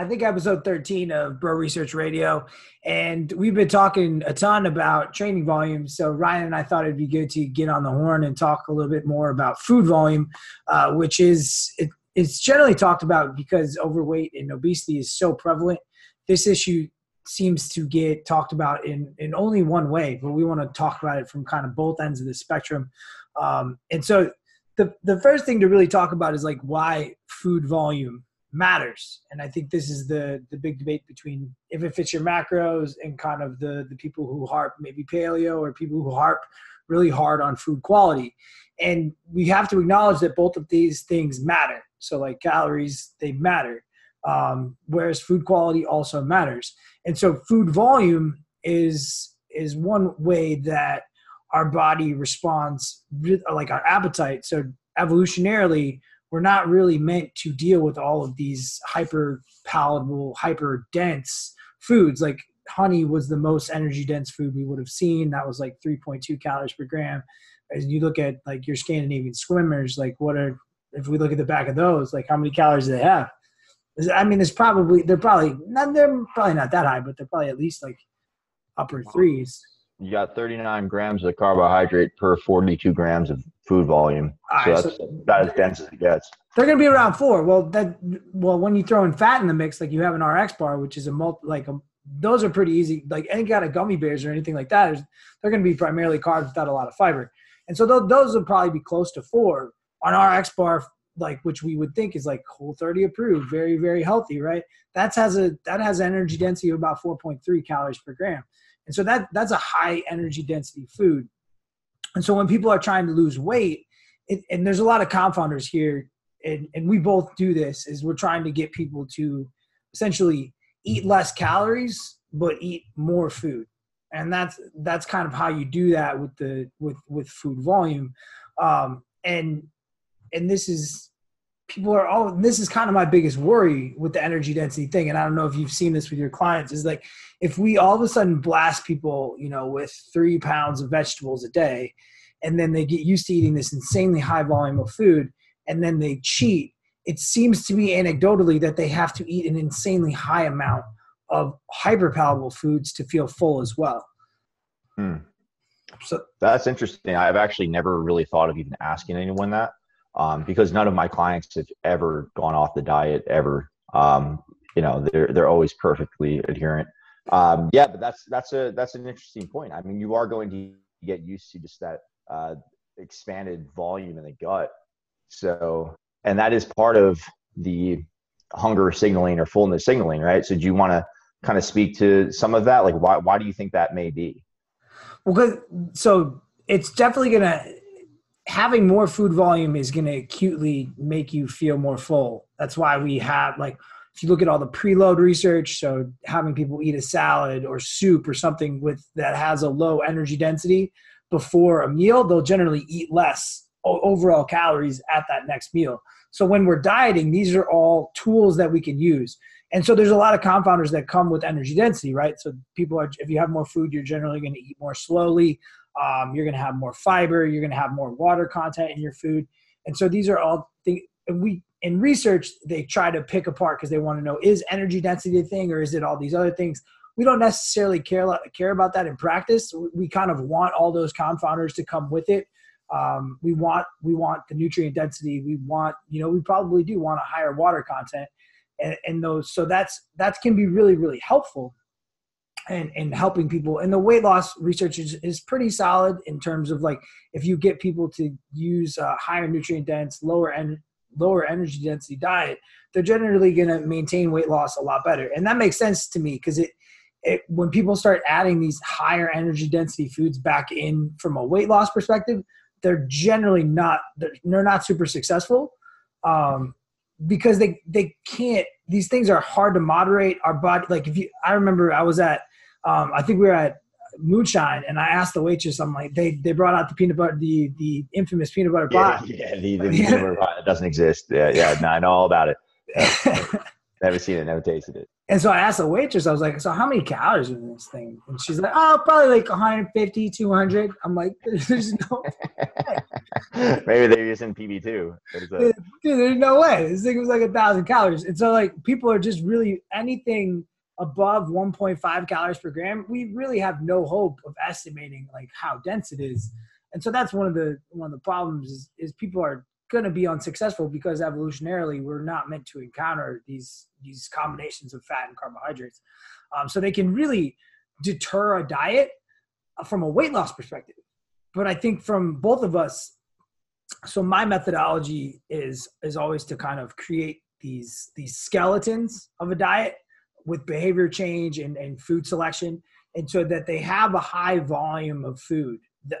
I think episode 13 of Bro Research Radio, and we've been talking a ton about training volume. So Ryan and I thought it'd be good to get on the horn and talk a little bit more about food volume, uh, which is it, it's generally talked about because overweight and obesity is so prevalent. This issue seems to get talked about in in only one way, but we want to talk about it from kind of both ends of the spectrum. Um, and so the the first thing to really talk about is like why food volume matters. And I think this is the the big debate between if it fits your macros and kind of the the people who harp maybe paleo or people who harp really hard on food quality. And we have to acknowledge that both of these things matter. So like calories, they matter. Um, whereas food quality also matters. And so food volume is is one way that our body responds like our appetite. So evolutionarily, we're not really meant to deal with all of these hyper palatable, hyper dense foods. Like honey was the most energy dense food we would have seen. That was like 3.2 calories per gram. As you look at like your Scandinavian swimmers, like what are if we look at the back of those, like how many calories do they have? I mean, there's probably they're probably not they're probably not that high, but they're probably at least like upper threes you got 39 grams of carbohydrate per 42 grams of food volume. so that's so about as dense as it gets. They're going to be around four. Well, that well when you throw in fat in the mix, like you have an RX bar, which is a multi, like a, those are pretty easy. Like any kind of gummy bears or anything like that, they're going to be primarily carbs without a lot of fiber, and so th- those would probably be close to four on RX bar. Like which we would think is like whole 30 approved, very very healthy, right? That has a that has energy density of about 4.3 calories per gram. And so that that's a high energy density food. And so when people are trying to lose weight, it, and there's a lot of confounders here, and, and we both do this, is we're trying to get people to essentially eat less calories but eat more food and that's that's kind of how you do that with the with with food volume um and and this is people are all this is kind of my biggest worry with the energy density thing and i don't know if you've seen this with your clients is like if we all of a sudden blast people you know with three pounds of vegetables a day and then they get used to eating this insanely high volume of food and then they cheat it seems to be anecdotally that they have to eat an insanely high amount of hyperpalatable foods to feel full as well. Hmm. so that's interesting. I've actually never really thought of even asking anyone that um, because none of my clients have ever gone off the diet ever. Um, you know, they're they're always perfectly adherent. Um, yeah, but that's that's a that's an interesting point. I mean, you are going to get used to just that uh, expanded volume in the gut. So, and that is part of the hunger signaling or fullness signaling, right? So, do you want to kind of speak to some of that? Like, why why do you think that may be? Well, so it's definitely gonna having more food volume is going to acutely make you feel more full. That's why we have like if you look at all the preload research, so having people eat a salad or soup or something with that has a low energy density before a meal, they'll generally eat less overall calories at that next meal. So when we're dieting, these are all tools that we can use. And so there's a lot of confounders that come with energy density, right? So people are if you have more food, you're generally going to eat more slowly. Um, you're going to have more fiber. You're going to have more water content in your food. And so these are all things. We in research they try to pick apart because they want to know is energy density a thing or is it all these other things. We don't necessarily care care about that in practice. We kind of want all those confounders to come with it. Um, we want we want the nutrient density. We want you know we probably do want a higher water content, and, and those so that's that can be really really helpful and, and helping people. And the weight loss research is, is pretty solid in terms of like if you get people to use a higher nutrient dense, lower en- lower energy density diet, they're generally going to maintain weight loss a lot better. And that makes sense to me because it, it when people start adding these higher energy density foods back in from a weight loss perspective, they're generally not they're, they're not super successful. Um, because they they can't these things are hard to moderate our body like if you i remember i was at um, I think we were at Moonshine, and I asked the waitress, I'm like, they they brought out the peanut butter, the the infamous peanut butter pie. Yeah, yeah the, the peanut butter pie doesn't exist. Yeah, yeah, no, I know all about it. Yeah. never seen it, never tasted it. And so I asked the waitress, I was like, so how many calories in this thing? And she's like, oh, probably like 150, 200. I'm like, there's no Maybe they're using PB2. There's, a- Dude, there's no way. This thing was like a thousand calories. And so like people are just really anything above 1.5 calories per gram, we really have no hope of estimating like how dense it is. And so that's one of the one of the problems is, is people are going to be unsuccessful because evolutionarily we're not meant to encounter these these combinations of fat and carbohydrates. Um, so they can really deter a diet from a weight loss perspective. But I think from both of us, so my methodology is is always to kind of create these these skeletons of a diet with behavior change and, and food selection and so that they have a high volume of food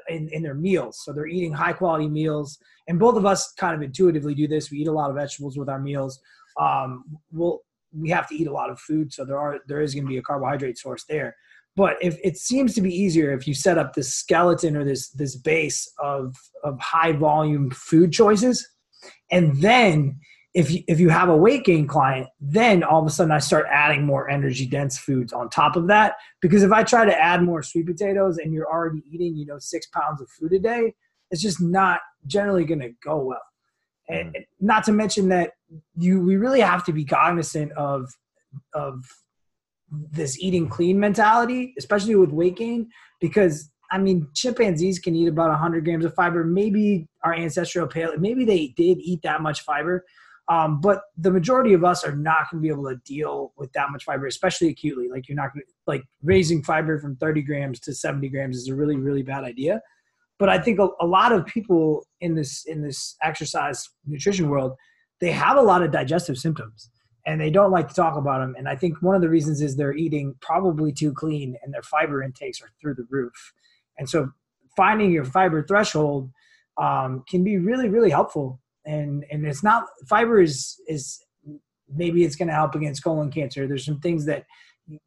in, in their meals. So they're eating high quality meals and both of us kind of intuitively do this. We eat a lot of vegetables with our meals. Um, we'll we have to eat a lot of food so there are there is going to be a carbohydrate source there. But if it seems to be easier if you set up this skeleton or this this base of of high volume food choices and then if you, if you have a weight gain client, then all of a sudden I start adding more energy dense foods on top of that. Because if I try to add more sweet potatoes and you're already eating, you know, six pounds of food a day, it's just not generally going to go well. And mm. not to mention that you we really have to be cognizant of of this eating clean mentality, especially with weight gain, because I mean, chimpanzees can eat about 100 grams of fiber. Maybe our ancestral paleo, maybe they did eat that much fiber, um, but the majority of us are not going to be able to deal with that much fiber, especially acutely. Like you're not going to like raising fiber from 30 grams to 70 grams is a really, really bad idea. But I think a, a lot of people in this in this exercise nutrition world, they have a lot of digestive symptoms and they don't like to talk about them. And I think one of the reasons is they're eating probably too clean and their fiber intakes are through the roof. And so finding your fiber threshold um, can be really, really helpful and and it's not fiber is is maybe it's going to help against colon cancer. There's some things that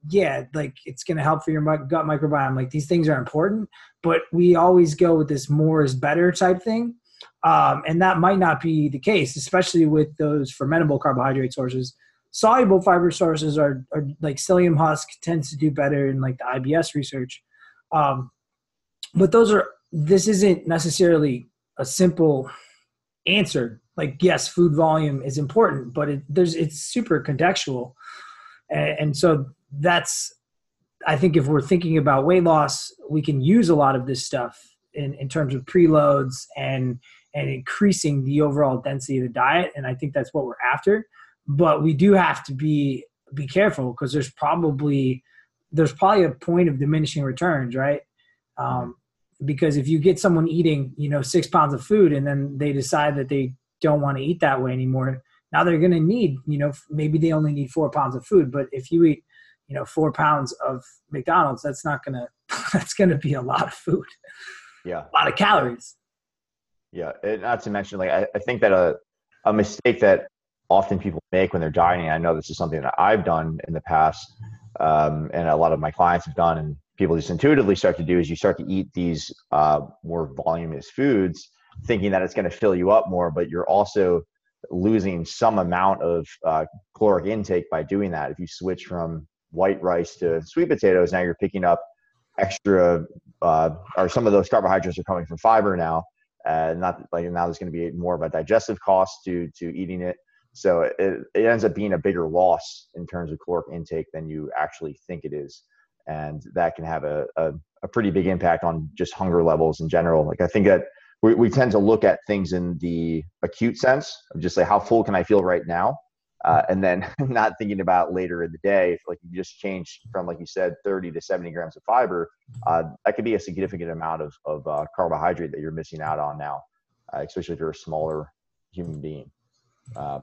yeah like it's going to help for your gut microbiome. Like these things are important but we always go with this more is better type thing. Um, and that might not be the case especially with those fermentable carbohydrate sources. Soluble fiber sources are, are like psyllium husk tends to do better in like the ibs research. Um, but those are this isn't necessarily a simple answered like yes food volume is important but it, there's it's super contextual. And, and, so that's i think if we're thinking about weight loss we can use a lot of this stuff in, in terms of preloads and and increasing the overall density of the diet and i think that's what we're after. But we do have to be be careful because there's probably there's probably a point of diminishing returns right? Um, because if you get someone eating you know six pounds of food and then they decide that they don't want to eat that way anymore now they're going to need you know maybe they only need four pounds of food but if you eat you know four pounds of mcdonald's that's not going to that's going to be a lot of food. Yeah. A lot of calories. Yeah and not to mention like i, I think that a, a mistake that often people make when they're dieting i know this is something that i've done in the past um, and a lot of my clients have done and people just intuitively start to do is you start to eat these uh, more voluminous foods thinking that it's going to fill you up more but you're also losing some amount of uh, caloric intake by doing that. If you switch from white rice to sweet potatoes now you're picking up extra uh, or some of those carbohydrates are coming from fiber now uh, not like now there's going to be more of a digestive cost to to eating it. So it, it ends up being a bigger loss in terms of caloric intake than you actually think it is and that can have a, a, a, pretty big impact on just hunger levels in general. Like i think that we, we tend to look at things in the acute sense of just like how full can i feel right now? Uh, and then not thinking about later in the day if like you just change from like you said 30 to 70 grams of fiber uh, that could be a significant amount of, of uh, carbohydrate that you're missing out on now uh, especially if you're a smaller human being. Um,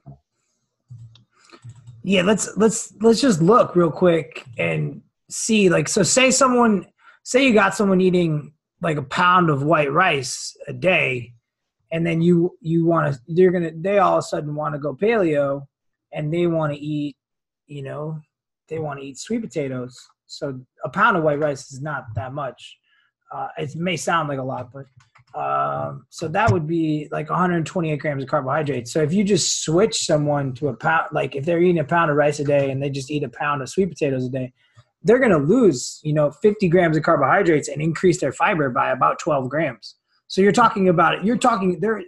yeah let's let's let's just look real quick and see like so say someone say you got someone eating like a pound of white rice a day and then you you want to they're gonna they all of a sudden want to go paleo and they want to eat you know they want to eat sweet potatoes so a pound of white rice is not that much Uh, it may sound like a lot, but um, so that would be like 128 grams of carbohydrates. So if you just switch someone to a pound, like if they're eating a pound of rice a day and they just eat a pound of sweet potatoes a day, they're going to lose, you know, 50 grams of carbohydrates and increase their fiber by about 12 grams. So you're talking about it. You're talking there.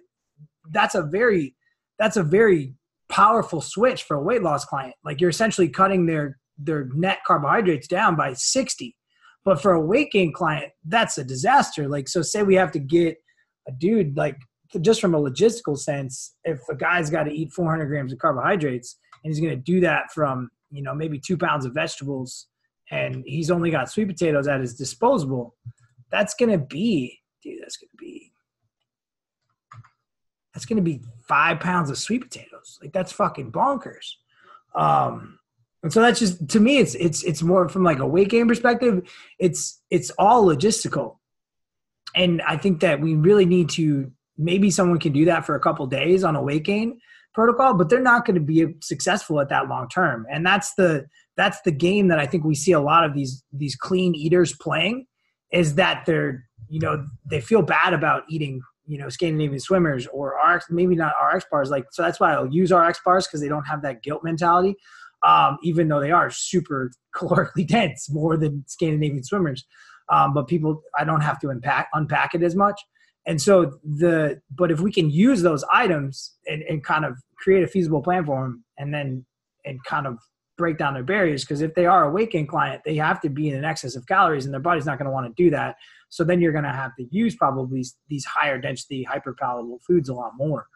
That's a very, that's a very powerful switch for a weight loss client. Like you're essentially cutting their their net carbohydrates down by 60. But for a weight gain client, that's a disaster. Like so, say we have to get a dude like just from a logistical sense, if a guy's got to eat 400 grams of carbohydrates and he's going to do that from you know maybe two pounds of vegetables and he's only got sweet potatoes at his disposable, that's to be, dude, that's to be, that's to be five pounds of sweet potatoes. Like that's fucking bonkers. Um, and so that's just to me, it's it's it's more from like a weight gain perspective. It's it's all logistical, and I think that we really need to maybe someone can do that for a couple days on a weight gain protocol, but they're not going to be successful at that long term. And that's the that's the game that I think we see a lot of these these clean eaters playing is that they're you know they feel bad about eating you know Scandinavian swimmers or RX maybe not RX bars. Like so that's why I'll use RX bars because they don't have that guilt mentality um, even though they are super calorically dense more than Scandinavian swimmers. Um, but people I don't have to unpack unpack it as much. And so the but if we can use those items and, and kind of create a feasible plan for them and then and kind of break down their barriers because if they are a weight gain client they have to be in an excess of calories and their body's not going to want to do that. So then you're going to have to use probably these higher density hyper palatable foods a lot more.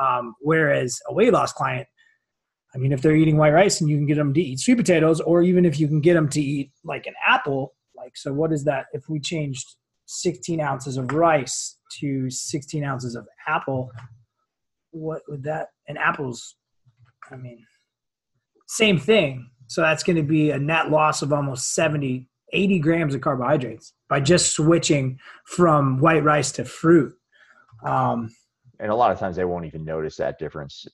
Um, whereas a weight loss client i mean if they're eating white rice and you can get them to eat sweet potatoes or even if you can get them to eat like an apple like so what is that if we changed 16 ounces of rice to 16 ounces of apple what would that and apples i mean same thing. So that's going to be a net loss of almost 70, 80 grams of carbohydrates by just switching from white rice to fruit. Um, and a lot of times they won't even notice that difference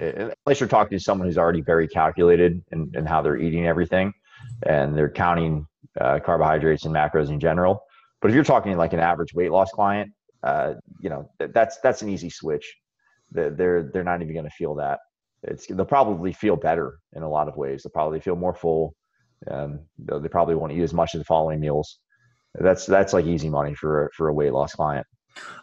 unless you're talking to someone who's already very calculated in, in how they're eating everything and they're counting uh, carbohydrates and macros in general. But if you're talking like an average weight loss client, uh, you know that's that's an easy switch. They're they're not even going to feel that it's they'll probably feel better in a lot of ways. They'll probably feel more full. Um, they probably won't eat as much of the following meals. That's that's like easy money for for a weight loss client.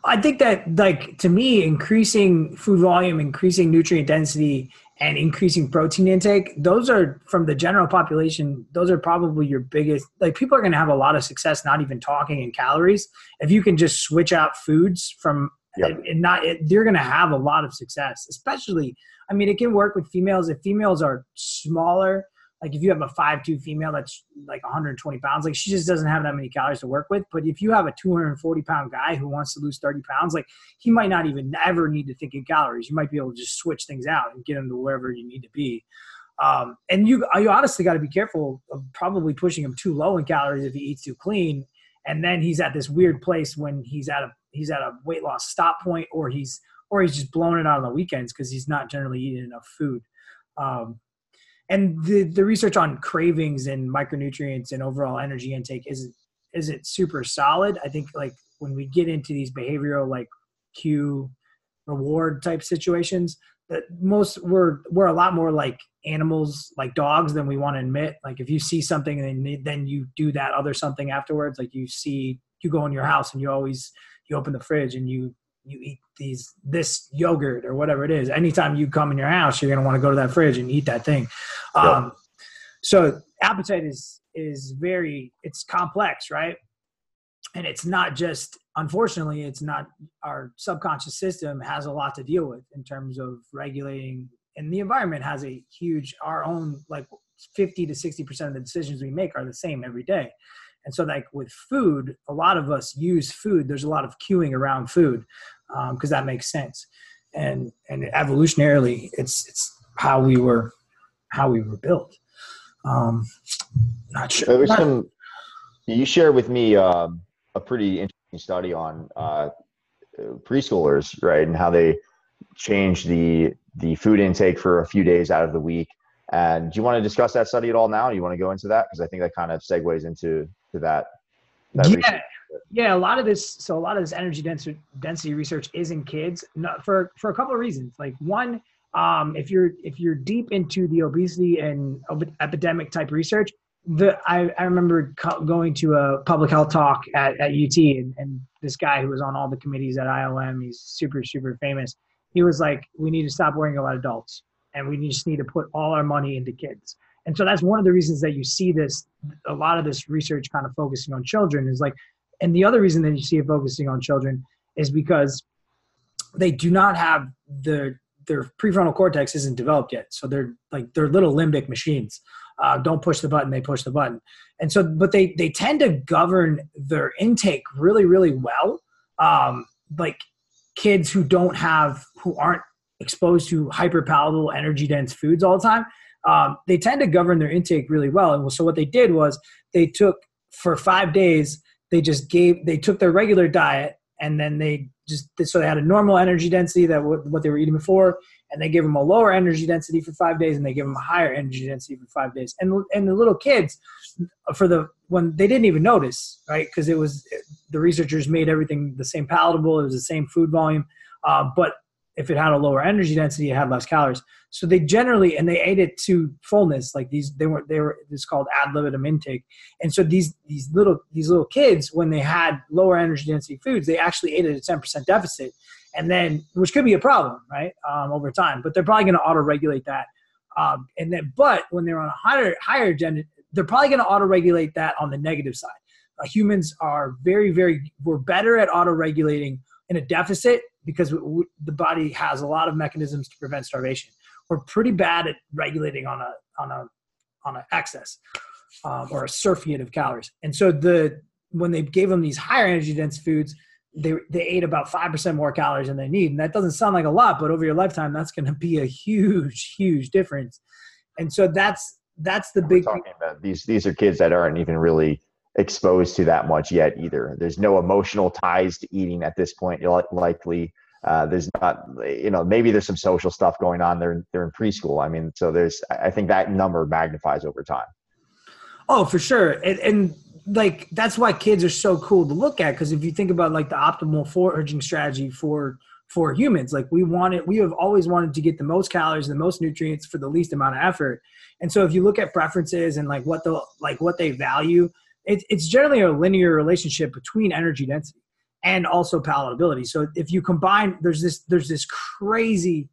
I think that like to me, increasing food volume, increasing nutrient density, and increasing protein intake, those are from the general population. Those are probably your biggest. Like people are going to have a lot of success, not even talking in calories, if you can just switch out foods from yep. and not. It, you're going to have a lot of success, especially I mean, it can work with females if females are smaller. Like if you have a five two female that's like 120 pounds, like she just doesn't have that many calories to work with. But if you have a 240 pound guy who wants to lose 30 pounds, like he might not even ever need to think in calories. You might be able to just switch things out and get him to wherever you need to be. Um, and you you honestly got to be careful of probably pushing him too low in calories if he eats too clean, and then he's at this weird place when he's at a he's at a weight loss stop point or he's or he's just blowing it out on the weekends because he's not generally eating enough food. Um, and the the research on cravings and micronutrients and overall energy intake is is it super solid? I think like when we get into these behavioral like cue reward type situations, that most we're we're a lot more like animals like dogs than we want to admit like if you see something and then, then you do that other something afterwards like you see you go in your house and you always you open the fridge and you you eat these this yogurt or whatever it is. Anytime you come in your house, you're gonna want to go to that fridge and eat that thing. Yep. Um, so appetite is is very it's complex, right? And it's not just unfortunately, it's not our subconscious system has a lot to deal with in terms of regulating and the environment has a huge our own like 50 to 60 percent of the decisions we make are the same every day and so, like with food, a lot of us use food. There's a lot of cueing around food because um, that makes sense. And and evolutionarily, it's it's how we were how we were built. Um, not sure. There was not, some. You shared with me um, a pretty interesting study on uh, preschoolers, right, and how they change the the food intake for a few days out of the week. And do you want to discuss that study at all now? you want to go into that because I think that kind of segues into to that. that yeah. yeah, a lot of this. So a lot of this energy density density research is in kids for for a couple of reasons. Like one, um, if you're if you're deep into the obesity and epidemic type research, the I, I remember going to a public health talk at, at UT and, and this guy who was on all the committees at IOM, he's super super famous. He was like, we need to stop worrying about adults and we just need to put all our money into kids. And so that's one of the reasons that you see this, a lot of this research kind of focusing on children is like, and the other reason that you see it focusing on children is because they do not have the, their prefrontal cortex isn't developed yet. So they're like, they're little limbic machines. Uh, don't push the button, they push the button. And so, but they, they tend to govern their intake really, really well. Um, like kids who don't have, who aren't exposed to hyper palatable, energy dense foods all the time, um, they tend to govern their intake really well. And so what they did was they took for five days, they just gave, they took their regular diet and then they just, so they had a normal energy density that what they were eating before, and they gave them a lower energy density for five days and they give them a higher energy density for five days. And, and the little kids for the, when they didn't even notice, right? Cause it was, the researchers made everything the same palatable. It was the same food volume. Uh, but if it had a lower energy density, it had less calories. So they generally and they ate it to fullness. Like these, they were they were it's called ad libitum intake. And so these these little these little kids, when they had lower energy density foods, they actually ate at a ten percent deficit, and then which could be a problem, right, um, over time. But they're probably going to auto regulate that. Um, and then, but when they're on a higher higher gen, they're probably going to auto regulate that on the negative side. Uh, humans are very very we're better at auto regulating in a deficit because the body has a lot of mechanisms to prevent starvation. We're pretty bad at regulating on a on a on an excess um, or a surfeit of calories. And so the when they gave them these higher energy dense foods, they they ate about five percent more calories than they need. And that doesn't sound like a lot, but over your lifetime, that's going to be a huge, huge difference. And so that's that's the big. talking about these these are kids that aren't even really exposed to that much yet either. There's no emotional ties to eating at this point. Likely uh, there's not, you know, maybe there's some social stuff going on. They're they're in preschool. I mean, so there's I think that number magnifies over time. Oh, for sure, and, and like that's why kids are so cool to look at because if you think about like the optimal foraging strategy for for humans like we wanted we have always wanted to get the most calories the most nutrients for the least amount of effort and so if you look at preferences and like what the like what they value it, it's generally a linear relationship between energy density and also palatability. So if you combine, there's this there's this crazy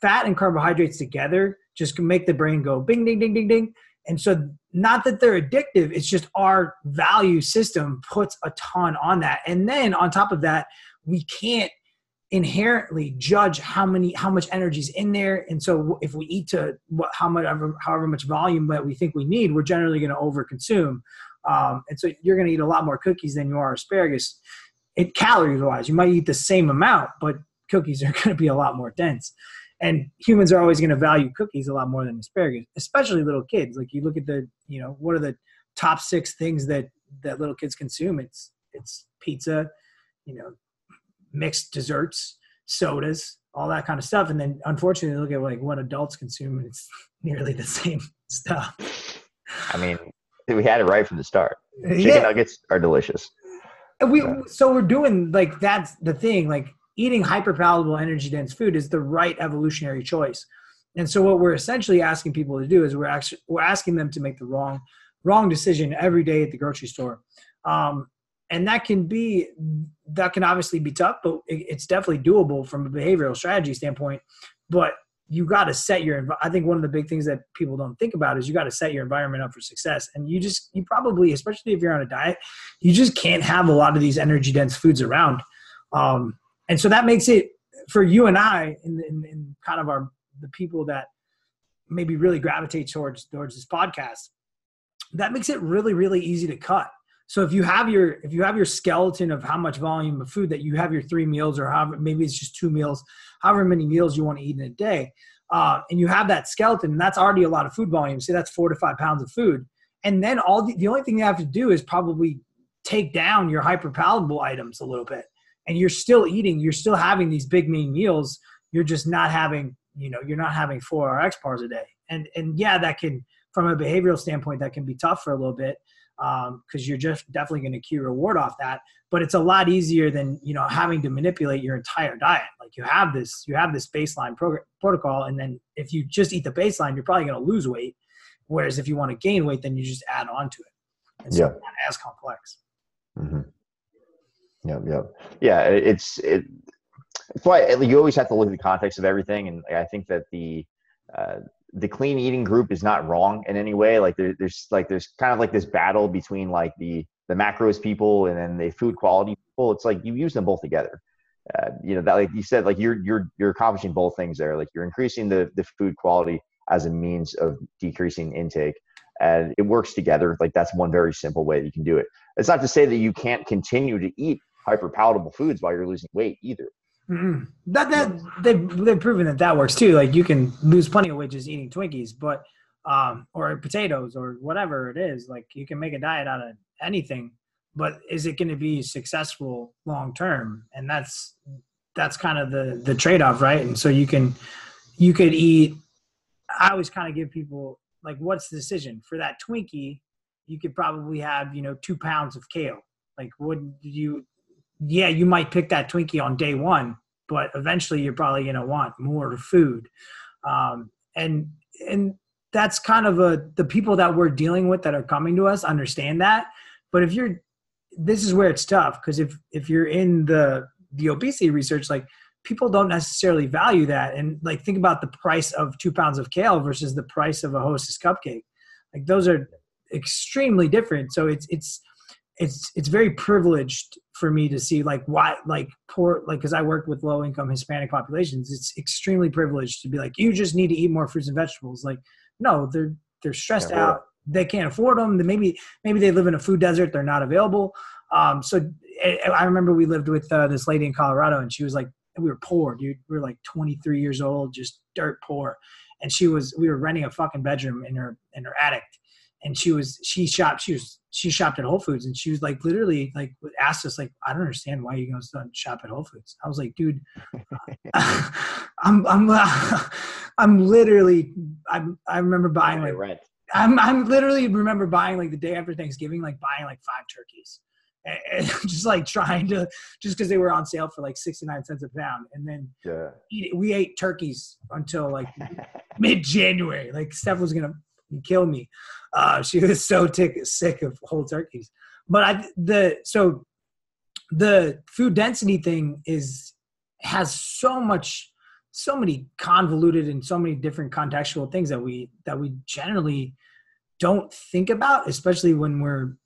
fat and carbohydrates together just can make the brain go bing ding ding ding ding. And so not that they're addictive, it's just our value system puts a ton on that. And then on top of that, we can't inherently judge how many how much energy is in there and so if we eat to what how much however however much volume that we think we need we're generally going to overconsume um, and so you're going to eat a lot more cookies than you are asparagus. It calories wise, you might eat the same amount, but cookies are going to be a lot more dense. And humans are always going to value cookies a lot more than asparagus, especially little kids. Like you look at the, you know, what are the top six things that that little kids consume? It's it's pizza, you know, mixed desserts, sodas, all that kind of stuff. And then unfortunately, look at like what adults consume, and it's nearly the same stuff. I mean, we had it right from the start. Chicken yeah. nuggets are delicious. We yeah. so we're doing like that's the thing. Like eating hyper palatable, energy dense food is the right evolutionary choice. And so what we're essentially asking people to do is we're actually we're asking them to make the wrong wrong decision every day at the grocery store. Um, and that can be that can obviously be tough, but it's definitely doable from a behavioral strategy standpoint. But you got to set your i think one of the big things that people don't think about is you got to set your environment up for success. And you just you probably especially if you're on a diet you just can't have a lot of these energy dense foods around. Um, and so that makes it for you and i in, in, in kind of our the people that maybe really gravitate towards towards this podcast that makes it really really easy to cut so if you have your if you have your skeleton of how much volume of food that you have your three meals or however maybe it's just two meals, however many meals you want to eat in a day, uh, and you have that skeleton, and that's already a lot of food volume. Say that's four to five pounds of food, and then all the, the only thing you have to do is probably take down your hyperpalatable items a little bit, and you're still eating, you're still having these big main meals. You're just not having, you know, you're not having four RX bars a day, and and yeah, that can from a behavioral standpoint, that can be tough for a little bit because um, you're just definitely going to key reward off that. But it's a lot easier than you know having to manipulate your entire diet. Like you have this, you have this baseline protocol, and then if you just eat the baseline, you're probably going to lose weight. Whereas if you want to gain weight, then you just add on to it. And so yeah. not as complex. Mm-hmm. Yep, yep. Yeah, it's it. It's why you always have to look at the context of everything, and I think that the uh, the clean eating group is not wrong in any way. Like there, there's like there's kind of like this battle between like the the macros people and then the food quality people. It's like you use them both together. Uh, you know that like you said, like you're you're you're accomplishing both things there. Like you're increasing the the food quality as a means of decreasing intake, and it works together. Like that's one very simple way that you can do it. It's not to say that you can't continue to eat hyper palatable foods while you're losing weight either. Mm-hmm. That that they've they've proven that that works too. Like you can lose plenty of weight just eating Twinkies, but um, or potatoes or whatever it is. Like you can make a diet out of anything, but is it going to be successful long term? And that's that's kind of the the trade off, right? And so you can you could eat. I always kind of give people like, what's the decision for that Twinkie? You could probably have you know two pounds of kale. Like, would you yeah, you might pick that Twinkie on day one, but eventually you're probably going to want more food. Um, and, and that's kind of a, the people that we're dealing with that are coming to us understand that. But if you're, this is where it's tough. Cause if, if you're in the, the obesity research, like people don't necessarily value that. And like, think about the price of two pounds of kale versus the price of a hostess cupcake. Like those are extremely different. So it's, it's, it's it's very privileged for me to see like why like poor like because I work with low income Hispanic populations. It's extremely privileged to be like you just need to eat more fruits and vegetables. Like no, they're they're stressed yeah, out. They can't afford them. Maybe maybe they live in a food desert. They're not available. Um, so I remember we lived with uh, this lady in Colorado, and she was like, we were poor, dude. We were like 23 years old, just dirt poor. And she was, we were renting a fucking bedroom in her in her attic, and she was she shopped she was she shopped at Whole Foods and she was like literally like asked us like I don't understand why you guys don't shop at Whole Foods. I was like, dude, I'm I'm I'm literally I'm I remember buying like rent. I'm I'm literally remember buying like the day after Thanksgiving like buying like five turkeys. And just like trying to just because they were on sale for like 69 cents a pound and then yeah. eat, we ate turkeys until like mid-january like steph was gonna kill me. Uh, she was so tick, sick of whole turkeys. But I the so the food density thing is has so much so many convoluted and so many different contextual things that we that we generally don't think about especially when we're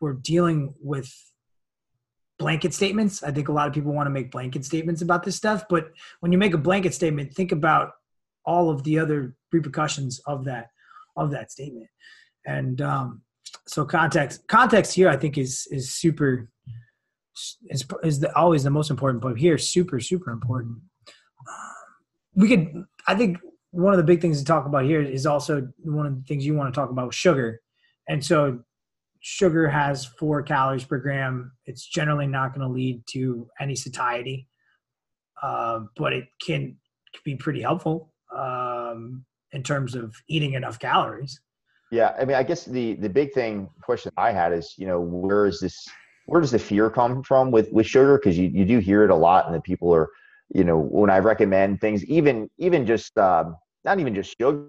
we're dealing with blanket statements i think a lot of people want to make blanket statements about this stuff but when you make a blanket statement think about all of the other repercussions of that of that statement. And um, so context context here I think is is super is is the, always the most important, but here super super important. we could I think one of the big things to talk about here is also one of the things you want to talk about sugar, and so sugar has four calories per gram. It's generally not going to lead to any satiety, uh, but it can be pretty helpful. Um, in terms of eating enough calories. Yeah, I mean, I guess the the big thing question I had is, you know, where is this? Where does the fear come from with with sugar? Because you you do hear it a lot, and the people are, you know, when I recommend things, even even just um, not even just sugar,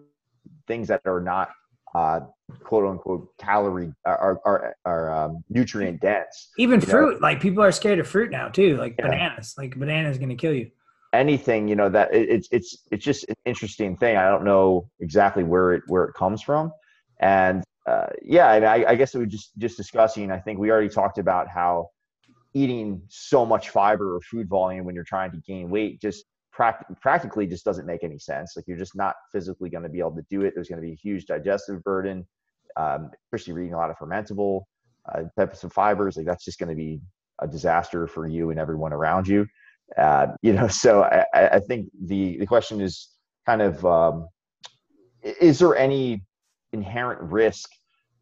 things that are not uh, quote unquote calorie are are, are um, nutrient dense. Even fruit, know? like people are scared of fruit now too, like yeah. bananas. Like banana is going to kill you anything you know that it, it's it's it's just an interesting thing. I don't know exactly where it where it comes from. And uh, yeah I, mean, I, I guess we just just discussing i think we already talked about how eating so much fiber or food volume when you're trying to gain weight just pract- practically just doesn't make any sense. Like you're just not physically going to be able to do it. There's going to be a huge digestive burden um, especially eating a lot of fermentable uh, types of fibers. Like that's just going to be a disaster for you and everyone around you uh, you know, so I, I, think the, the question is kind of um, is there any inherent risk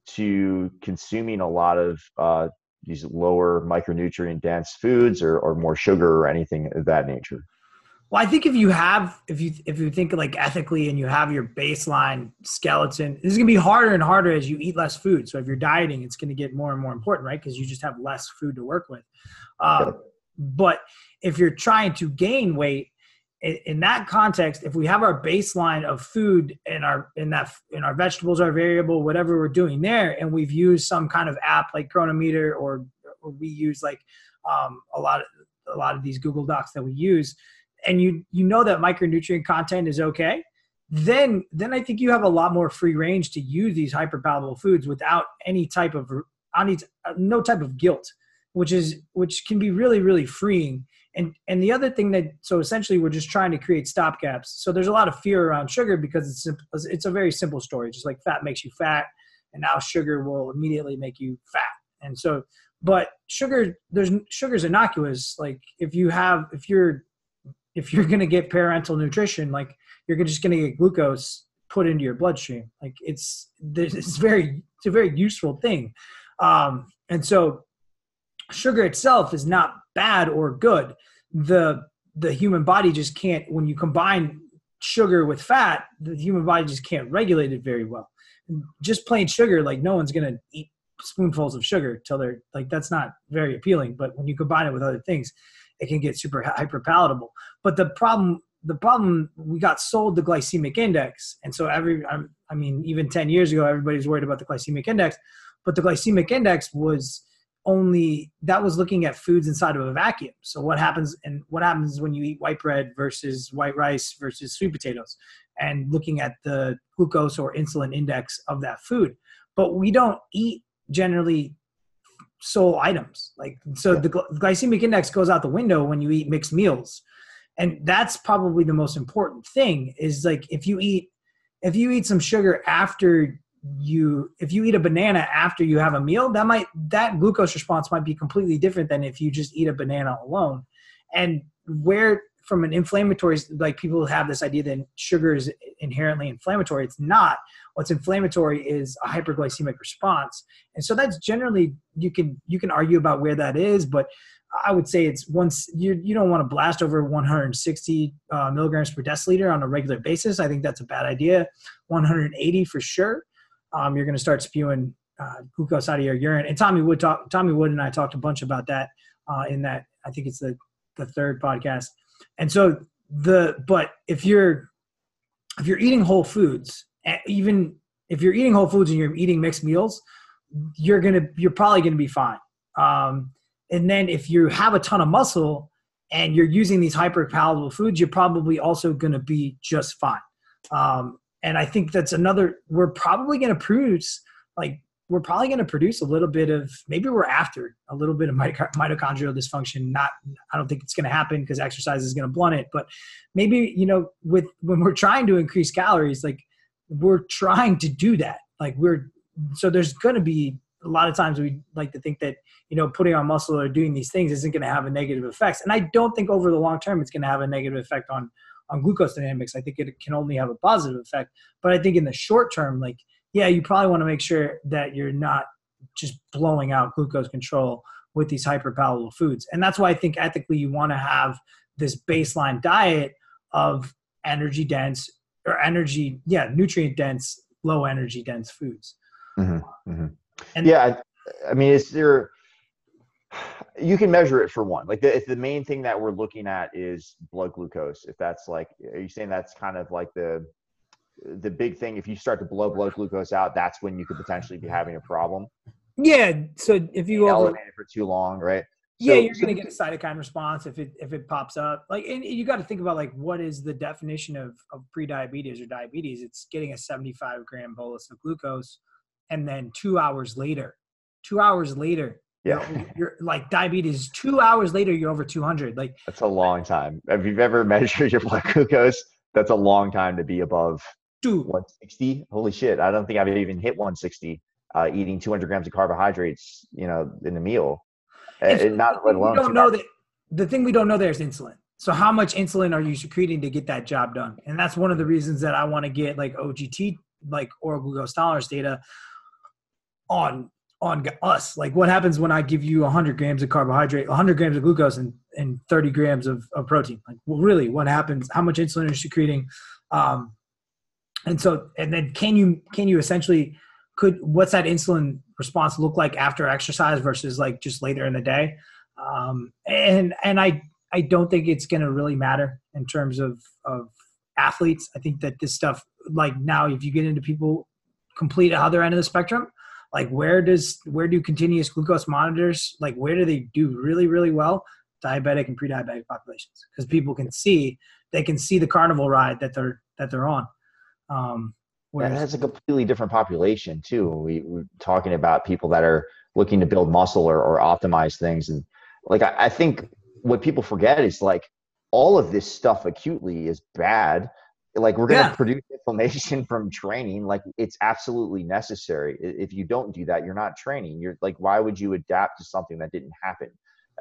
to consuming a lot of uh, these lower micronutrient dense foods or, or more sugar or anything of that nature? Well, I think if you have, if you if you think like ethically and you have your baseline skeleton, this is gonna be harder and harder as you eat less food. So if you're dieting, it's gonna get more and more important, right? Because you just have less food to work with. Um, but if you're trying to gain weight, in, that context, if we have our baseline of food and our in that in our vegetables are variable, whatever we're doing there, and we've used some kind of app like Cronometer or or we use like um, a lot of a lot of these Google Docs that we use and you you know that micronutrient content is okay then then i think you have a lot more free range to use these hyperpalatable foods without any type of any no type of guilt which is which can be really really freeing. And and the other thing that so essentially we're just trying to create stopgaps. So there's a lot of fear around sugar because it's simple, it's a very simple story. Just like fat makes you fat and now sugar will immediately make you fat. And so but sugar there's sugar's innocuous. Like if you have if you're if you're going to get parenteral nutrition, like you're just going to get glucose put into your bloodstream. Like it's this it's very it's a very useful thing, um, and so sugar itself is not bad or good. The the human body just can't when you combine sugar with fat, the human body just can't regulate it very well. Just plain sugar, like no one's gonna eat spoonfuls of sugar till they're like that's not very appealing. But when you combine it with other things, it can get super hyper palatable. But the problem, the problem, we got sold the glycemic index, and so every, I mean, even ten years ago, everybody was worried about the glycemic index, but the glycemic index was only that was looking at foods inside of a vacuum. So what happens and what happens when you eat white bread versus white rice versus sweet potatoes, and looking at the glucose or insulin index of that food. But we don't eat generally sole items. Like so, the glycemic index goes out the window when you eat mixed meals, and that's probably the most important thing. Is like if you eat if you eat some sugar after you if you eat a banana after you have a meal that might that glucose response might be completely different than if you just eat a banana alone. And where from an inflammatory like people have this idea that sugar is inherently inflammatory it's not. What's inflammatory is a hyperglycemic response. And so that's generally you can you can argue about where that is but i would say it's once you you don't want to blast over 160 uh, milligrams per deciliter on a regular basis. I think that's a bad idea. 180 for sure um, you're going to start spewing uh, glucose out of your urine and tommy wood talk tommy wood and i talked a bunch about that uh, in that i think it's the the third podcast and so the but if you're if you're eating whole foods, even if you're eating whole foods and you're eating mixed meals, you're gonna you're probably gonna be fine. Um, and then if you have a ton of muscle and you're using these hyper palatable foods, you're probably also gonna be just fine. Um, and I think that's another. We're probably gonna produce like we're probably going to produce a little bit of maybe we're after a little bit of mitochondrial dysfunction not i don't think it's going to happen because exercise is going to blunt it but maybe you know with when we're trying to increase calories like we're trying to do that like we're so there's going to be a lot of times we like to think that you know putting on muscle or doing these things isn't going to have a negative effects and i don't think over the long term it's going to have a negative effect on on glucose dynamics i think it can only have a positive effect but i think in the short term like yeah, you probably want to make sure that you're not just blowing out glucose control with these hyperpalatable foods. And that's why I think ethically you want to have this baseline diet of energy dense or energy, yeah, nutrient dense, low energy dense foods. Mm-hmm, mm-hmm. And yeah, I, I mean, is there, you can measure it for one. Like the, if the main thing that we're looking at is blood glucose, if that's like, are you saying that's kind of like the, the big thing? If you start to blow blood glucose out that's when you could potentially be having a problem. Yeah so if you elevate it for too long right? Yeah you're so, going to get a cytokine response if it if it pops up. Like and you got to think about like what is the definition of of pre-diabetes or diabetes? It's getting a 75 gram bolus of glucose and then two hours later two hours later yeah you're, you're, like diabetes two hours later you're over 200 like that's a long time if you've ever measured your blood glucose that's a long time to be above Dude. 160. Holy shit. I don't think I've even hit 160 uh, eating 200 grams of carbohydrates, you know, in a meal. And not let alone. don't know that the thing we don't know there is insulin. So how much insulin are you secreting to get that job done? And that's one of the reasons that I want to get like OGT, like oral glucose tolerance data on on us. Like what happens when I give you 100 grams of carbohydrate, 100 grams of glucose, and, and 30 grams of, of protein? Like, well, really, what happens? How much insulin are you secreting? Um, and so, and then can you can you essentially could what's that insulin response look like after exercise versus like just later in the day? Um, and and I I don't think it's going to really matter in terms of of athletes. I think that this stuff like now if you get into people complete other end of the spectrum like where does where do continuous glucose monitors like where do they do really really well? Diabetic and pre-diabetic populations because people can see they can see the carnival ride that they're that they're on. Um whereas, and that's a completely different population too. We, we're talking about people that are looking to build muscle or, or optimize things and like I, I think what people forget is like all of this stuff acutely is bad like we're going to yeah. produce inflammation from training like it's absolutely necessary. If you don't do that you're not training. You're like why would you adapt to something that didn't happen?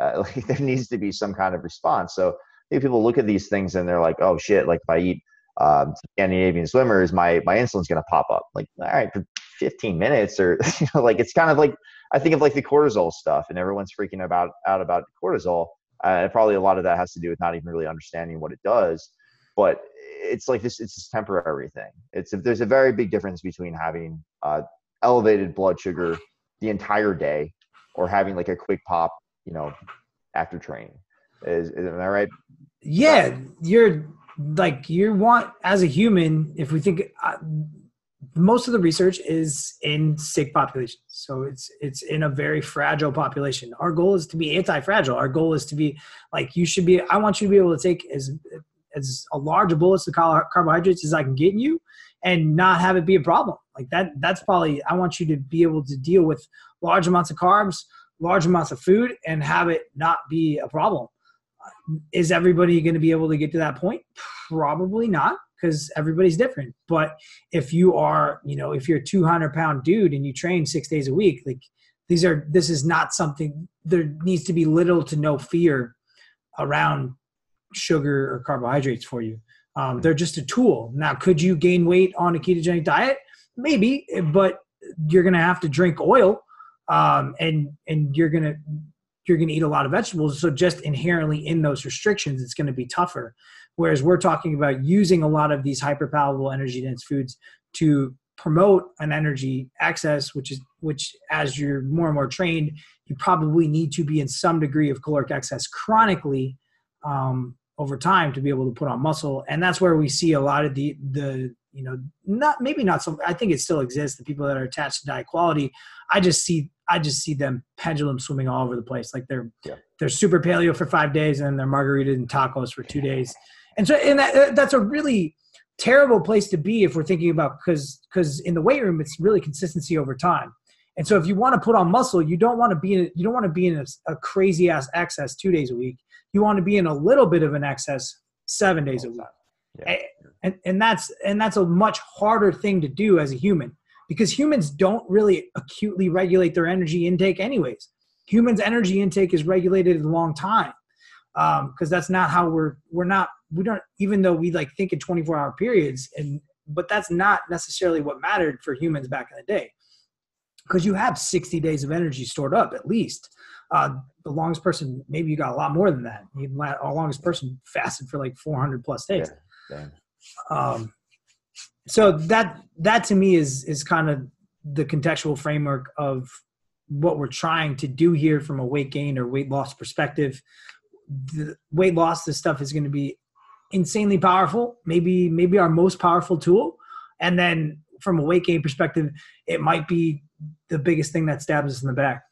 Uh, like there needs to be some kind of response. So maybe people look at these things and they're like oh shit like if i eat um, Scandinavian swimmers my my insulin's going to pop up. Like all right for 15 minutes or you know like it's kind of like i think of like the cortisol stuff and everyone's freaking about out about cortisol. Uh, probably a lot of that has to do with not even really understanding what it does but it's like this it's this temporary thing. It's if there's a very big difference between having uh, elevated blood sugar the entire day or having like a quick pop you know after training. Is, is am i right? Yeah you're like you want as a human if we think uh, most of the research is in sick populations. So it's it's in a very fragile population. Our goal is to be anti-fragile. Our goal is to be like you should be i want you to be able to take as as a large bolus of carbohydrates as I can get you and not have it be a problem. Like that, that's probably, I want you to be able to deal with large amounts of carbs, large amounts of food and have it not be a problem. Uh, is everybody going to be able to get to that point? Probably not because everybody's different. But if you are, you know, if you're a 200 pound dude and you train six days a week, like these are, this is not something, there needs to be little to no fear around sugar or carbohydrates for you. Um, they're just a tool. Now, could you gain weight on a ketogenic diet? Maybe, but you're going to have to drink oil, um, and and you're going to you're going to eat a lot of vegetables. So just inherently in those restrictions, it's going to be tougher. Whereas we're talking about using a lot of these hyperpalatable, energy dense foods to promote an energy excess, which is which as you're more and more trained, you probably need to be in some degree of caloric excess chronically um, over time to be able to put on muscle. And that's where we see a lot of the the you know not maybe not so i think it still exists the people that are attached to diet quality. I just see i just see them pendulum swimming all over the place. Like they're yeah. they're super paleo for five days and they're margarita and tacos for two days. And so and that, that's a really terrible place to be if we're thinking about because because in the weight room it's really consistency over time. And so if you want to put on muscle you don't want to be in you don't want to be in a, a crazy ass excess two days a week you want to be in a little bit of an excess seven days a week. Yeah. And, and that's and that's a much harder thing to do as a human because humans don't really acutely regulate their energy intake anyways humans energy intake is regulated a long time because um, that's not how we're we're not we don't even though we like think in 24 hour periods and but that's not necessarily what mattered for humans back in the day because you have 60 days of energy stored up at least uh, the longest person, maybe you got a lot more than that. The longest person fasted for like 400 plus days. Yeah, um, so that that to me is is kind of the contextual framework of what we're trying to do here from a weight gain or weight loss perspective. The weight loss, this stuff is going to be insanely powerful. Maybe maybe our most powerful tool. And then from a weight gain perspective, it might be the biggest thing that stabs us in the back.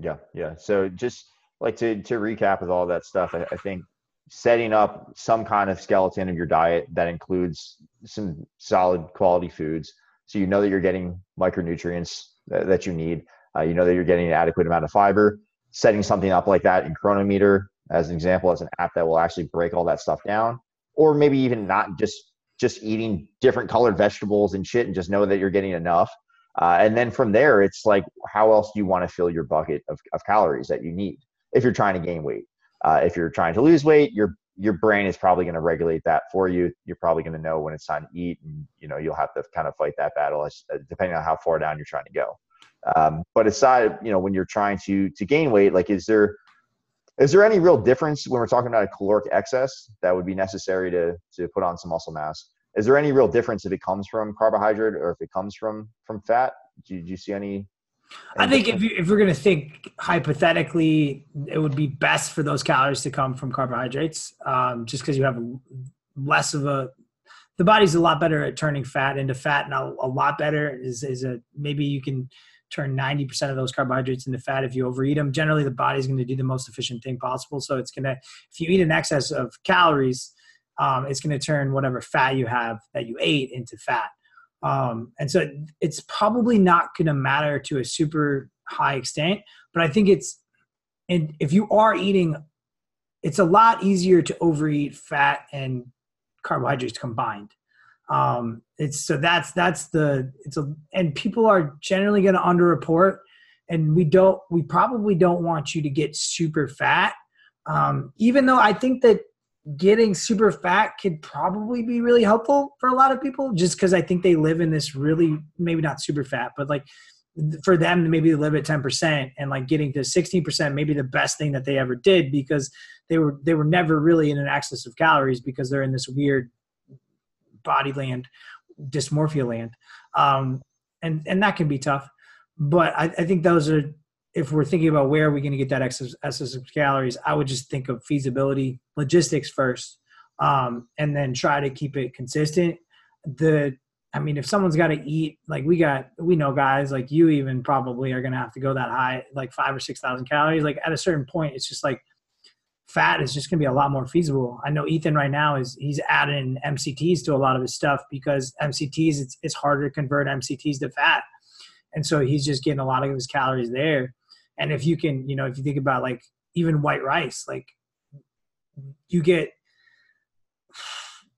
Yeah, yeah. So just like to to recap with all that stuff, I, I think setting up some kind of skeleton of your diet that includes some solid quality foods, so you know that you're getting micronutrients that, that you need. Uh, you know that you're getting an adequate amount of fiber. Setting something up like that in Cronometer, as an example, as an app that will actually break all that stuff down, or maybe even not just just eating different colored vegetables and shit, and just know that you're getting enough. Uh, and then from there, it's like, how else do you want to fill your bucket of, of calories that you need if you're trying to gain weight? Uh, if you're trying to lose weight, your your brain is probably going to regulate that for you. You're probably going to know when it's time to eat, and you know you'll have to kind of fight that battle uh, depending on how far down you're trying to go. Um, but aside, you know, when you're trying to to gain weight, like, is there is there any real difference when we're talking about a caloric excess that would be necessary to to put on some muscle mass? Is there any real difference if it comes from carbohydrate or if it comes from from fat? Do you, do you see any? I think if, you, if we're going to think hypothetically, it would be best for those calories to come from carbohydrates, um, just because you have less of a the body's a lot better at turning fat into fat, and a, a lot better is is a maybe you can turn 90% of those carbohydrates into fat if you overeat them. Generally, the body's going to do the most efficient thing possible. So it's going to, if you eat an excess of calories, um, it's going to turn whatever fat you have that you ate into fat. Um, and so it's probably not going to matter to a super high extent, but I think it's, and if you are eating, it's a lot easier to overeat fat and carbohydrates combined um it's so that's that's the it's a and people are generally going to underreport and we don't we probably don't want you to get super fat um even though i think that getting super fat could probably be really helpful for a lot of people just because i think they live in this really maybe not super fat but like for them to maybe live at 10% and like getting to 16% maybe the best thing that they ever did because they were they were never really in an excess of calories because they're in this weird body land, dysmorphia land, um, and and that can be tough. But I, I think those are if we're thinking about where are we going to get that excess, excess calories, I would just think of feasibility, logistics first, um, and then try to keep it consistent. The I mean, if someone's got to eat, like we got, we know guys like you even probably are going to have to go that high, like five or 6,000 calories. Like at a certain point, it's just like fat is just going to be a lot more feasible. I know Ethan right now is he's adding MCTs to a lot of his stuff because MCTs it's, it's harder to convert MCTs to fat, and so he's just getting a lot of his calories there. And if you can, you know, if you think about like even white rice, like you get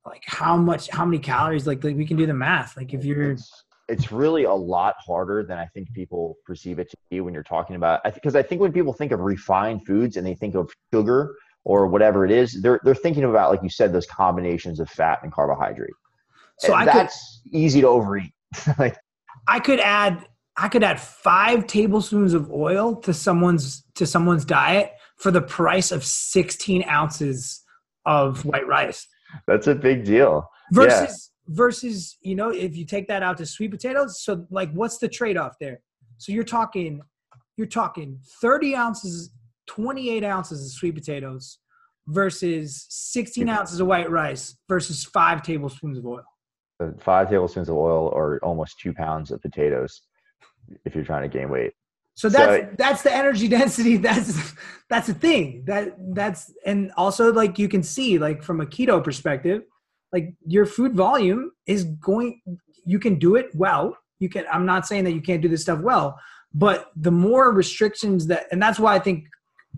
like how much, how many calories? Like, like we can do the math. Like if you're it's, it's really a lot harder than I think people perceive it to be when you're talking about. Because I, th- I think when people think of refined foods and they think of sugar or whatever it is, they're they're thinking about like you said those combinations of fat and carbohydrate. So and I that's could, easy to overeat. like I could add I could add five tablespoons of oil to someone's to someone's diet for the price of 16 ounces of white rice. That's a big deal. Versus versus you know if you take that out to sweet potatoes so like what's the trade-off there so you're talking you're talking 30 ounces 28 ounces of sweet potatoes versus 16 ounces of white rice versus five tablespoons of oil uh, five tablespoons of oil or almost two pounds of potatoes if you're trying to gain weight. So that's so, that's the energy density. That's that's the thing. That that's and also like you can see like from a keto perspective like your food volume is going you can do it well. You can i'm not saying that you can't do this stuff well but the more restrictions that and that's why i think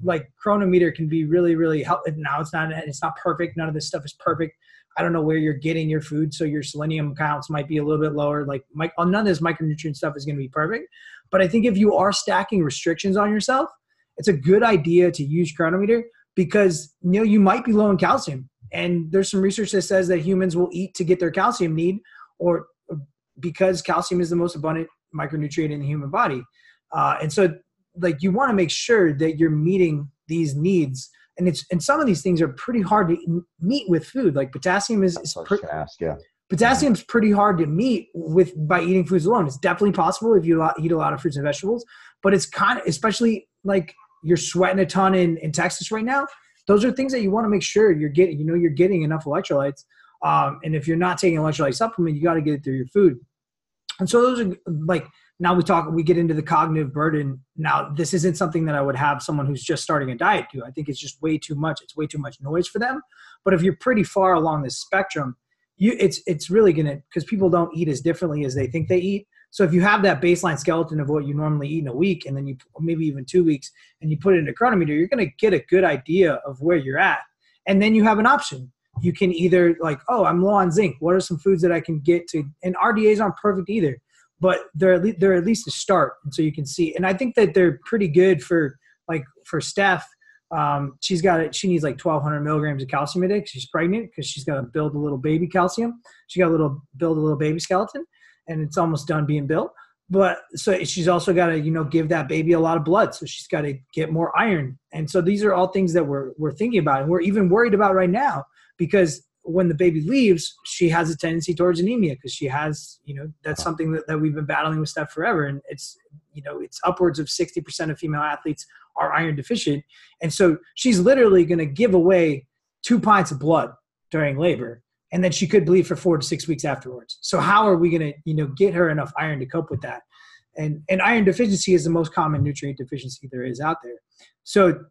like Cronometer can be really really helpful now it's not it's not perfect. None of this stuff is perfect i don't know where you're getting your food so your selenium counts might be a little bit lower like none of this micronutrient stuff is going to be perfect but i think if you are stacking restrictions on yourself it's a good idea to use Cronometer because you know you might be low in calcium and there's some research that says that humans will eat to get their calcium need or because calcium is the most abundant micronutrient in the human body. Uh, and so like you want to make sure that you're meeting these needs and it's and some of these things are pretty hard to meet with food. Like potassium is, is per, ask, yeah. potassium's pretty hard to meet with by eating foods alone. It's definitely possible if you eat a lot of fruits and vegetables but it's kind of especially like you're sweating a ton in, in texas right now those are things that you want to make sure you're getting you know you're getting enough electrolytes um, and if you're not taking electrolyte supplement you got to get it through your food. And so those are like now we talk we get into the cognitive burden now this isn't something that i would have someone who's just starting a diet do i think it's just way too much it's way too much noise for them but if you're pretty far along this spectrum you it's it's really gonna because people don't eat as differently as they think they eat so if you have that baseline skeleton of what you normally eat in a week, and then you maybe even two weeks, and you put it in a Cronometer, you're to get a good idea of where you're at. And then you have an option. You can either like, oh, I'm low on zinc. What are some foods that I can get to? And RDAs aren't perfect either, but they're at least, they're at least a start, and so you can see. And I think that they're pretty good for like for Steph. Um, she's got it. She needs like 1,200 milligrams of calcium a day. She's pregnant because she's got to build a little baby calcium. She got a little build a little baby skeleton and it's almost done being built. but so she's also got to you know give that baby a lot of blood so she's got to get more iron and so these are all things that we're we're thinking about and we're even worried about right now because when the baby leaves she has a tendency towards anemia because she has you know that's uh-huh. something that, that we've been battling with steph forever and it's you know it's upwards of 60% of female athletes are iron deficient and so she's literally going to give away two pints of blood during labor and then she could bleed for four to six weeks afterwards. So how are we going to, you know, get her enough iron to cope with that? And and iron deficiency is the most common nutrient deficiency there is out there. So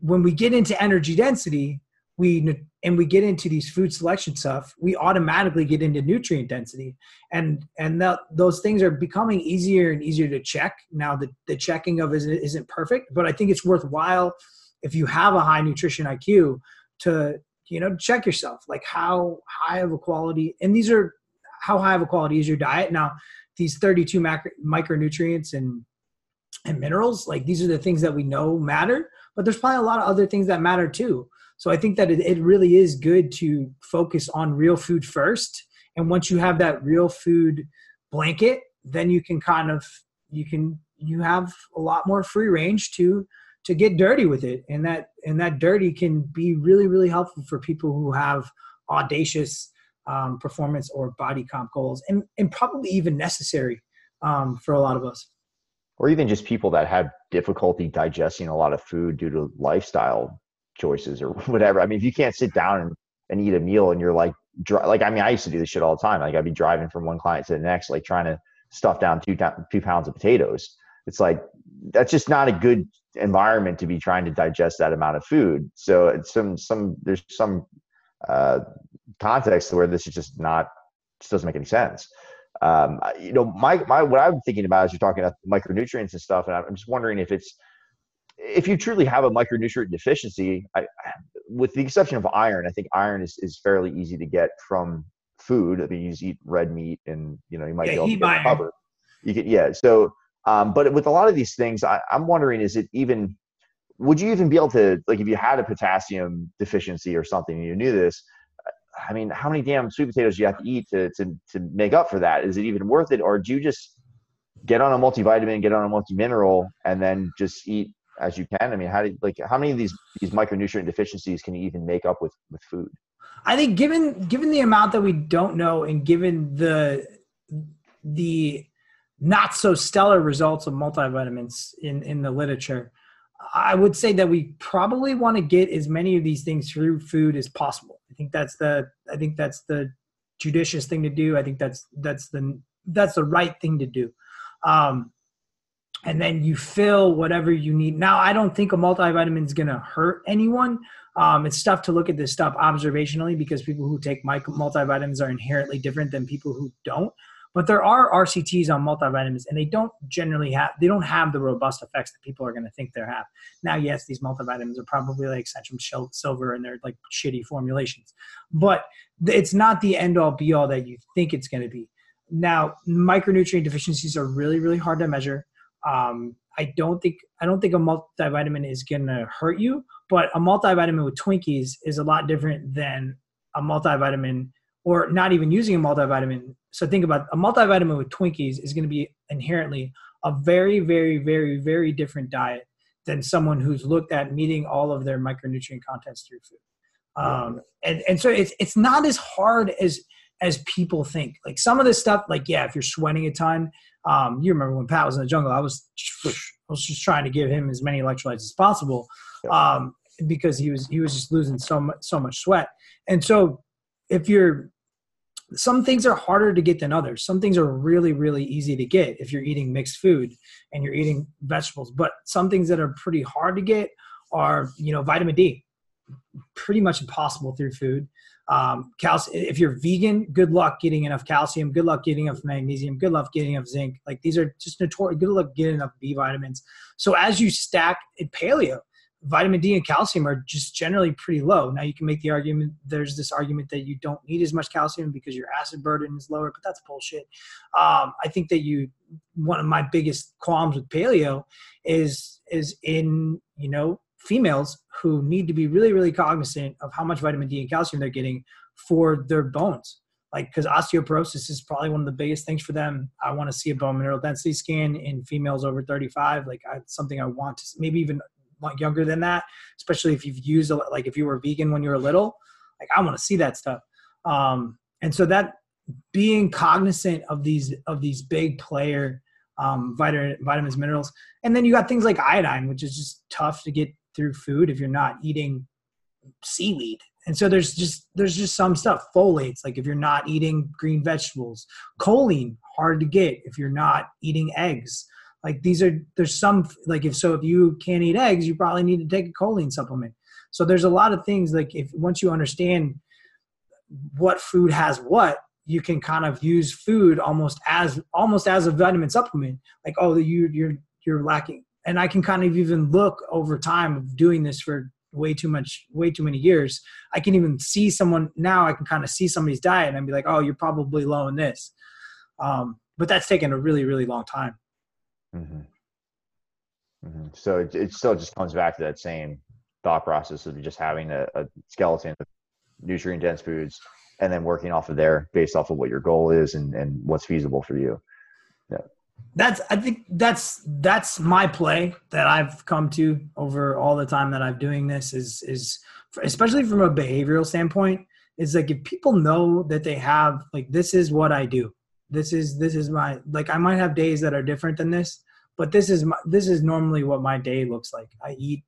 when we get into energy density, we and we get into these food selection stuff, we automatically get into nutrient density, and and that, those things are becoming easier and easier to check. Now the the checking of is isn't perfect, but I think it's worthwhile if you have a high nutrition IQ to you know check yourself like how high of a quality and these are how high of a quality is your diet? Now these 32 macro, micronutrients and and minerals like these are the things that we know matter but there's probably a lot of other things that matter too so i think that it, it really is good to focus on real food first. And once you have that real food blanket then you can kind of you can you have a lot more free range to to get dirty with it. And that and that dirty can be really really helpful for people who have audacious um, performance or body comp goals and, and probably even necessary um, for a lot of us. Or even just people that have difficulty digesting a lot of food due to lifestyle choices or whatever i mean if you can't sit down and, and eat a meal and you're like dry, like i mean i used to do this shit all the time like i'd be driving from one client to the next like trying to stuff down two, two pounds of potatoes it's like that's just not a good environment to be trying to digest that amount of food. So it's some some there's some uh, context where this is just not just doesn't make any sense. Um, you know, my my what I'm thinking about is you're talking about micronutrients and stuff, and I'm just wondering if it's if you truly have a micronutrient deficiency, I, with the exception of iron, I think iron is, is fairly easy to get from food. I mean, you just eat red meat, and you know you might yeah, be able to cover. You get yeah. So um, but with a lot of these things, I, I'm wondering, is it even, would you even be able to, like, if you had a potassium deficiency or something, and you knew this, I mean, how many damn sweet potatoes do you have to eat to, to, to make up for that? Is it even worth it? Or do you just get on a multivitamin, get on a multimineral, and then just eat as you can? I mean, how do you, like, how many of these, these micronutrient deficiencies can you even make up with, with food? I think given, given the amount that we don't know and given the, the not so stellar results of multivitamins in, in the literature, I would say that we probably want to get as many of these things through food as possible. I think that's the I think that's the judicious thing to do. I think that's that's the that's the right thing to do. Um, and then you fill whatever you need. Now, I don't think a multivitamin is going to hurt anyone. Um, it's tough to look at this stuff observationally because people who take multivitamins are inherently different than people who don't. But there are RCTs on multivitamins, and they don't generally have they don't have the robust effects that people are going to think they have. Now, yes, these multivitamins are probably like Centrum Silver, and they're like shitty formulations, but it's not the end all be all that you think it's going to be. Now, micronutrient deficiencies are really really hard to measure. Um, I don't think I don't think a multivitamin is going to hurt you, but a multivitamin with Twinkies is a lot different than a multivitamin or not even using a multivitamin. So think about a multivitamin with Twinkies is going to be inherently a very, very, very, very different diet than someone who's looked at meeting all of their micronutrient contents through food. Um, and and so it's it's not as hard as as people think. Like some of this stuff, like yeah, if you're sweating a ton, um, you remember when Pat was in the jungle, I was I was just trying to give him as many electrolytes as possible um, because he was he was just losing so much so much sweat. And so if you're some things are harder to get than others. Some things are really, really easy to get if you're eating mixed food and you're eating vegetables. But some things that are pretty hard to get are, you know, vitamin D, pretty much impossible through food. Um, calcium, if you're vegan, good luck getting enough calcium. Good luck getting enough magnesium. Good luck getting enough zinc. Like these are just notorious. Good luck getting enough B vitamins. So as you stack in paleo, vitamin D and calcium are just generally pretty low. Now you can make the argument there's this argument that you don't need as much calcium because your acid burden is lower, but that's bullshit. Um, I think that you one of my biggest qualms with paleo is is in you know females who need to be really really cognizant of how much vitamin D and calcium they're getting for their bones. like because osteoporosis is probably one of the biggest things for them. I want to see a bone mineral density scan in females over 35. Like I, something I want to maybe even younger than that, especially if you've used a, like if you were vegan when you were little. Like I want to see that stuff. Um, and so that being cognizant of these of these big player um, vitamin, vitamins, minerals, and then you got things like iodine, which is just tough to get through food if you're not eating seaweed. And so there's just there's just some stuff folates like if you're not eating green vegetables choline hard to get if you're not eating eggs. Like these are there's some like if so if you can't eat eggs you probably need to take a choline supplement. So there's a lot of things like if once you understand what food has what you can kind of use food almost as almost as a vitamin supplement. Like oh you you're you're lacking and i can kind of even look over time of doing this for way too much, way too many years. I can even see someone now. I can kind of see somebody's diet and be like, "Oh, you're probably low in this," um, but that's taken a really, really long time. Mm-hmm. Mm-hmm. So it, it, still just comes back to that same thought process of just having a, a skeleton of nutrient dense foods and then working off of there based off of what your goal is and, and what's feasible for you. Yeah that's I think that's that's my play that I've come to over all the time that I'm doing this is is especially from a behavioral standpoint is like if people know that they have like this is what I do. This is this is my like I might have days that are different than this but this is my this is normally what my day looks like. I eat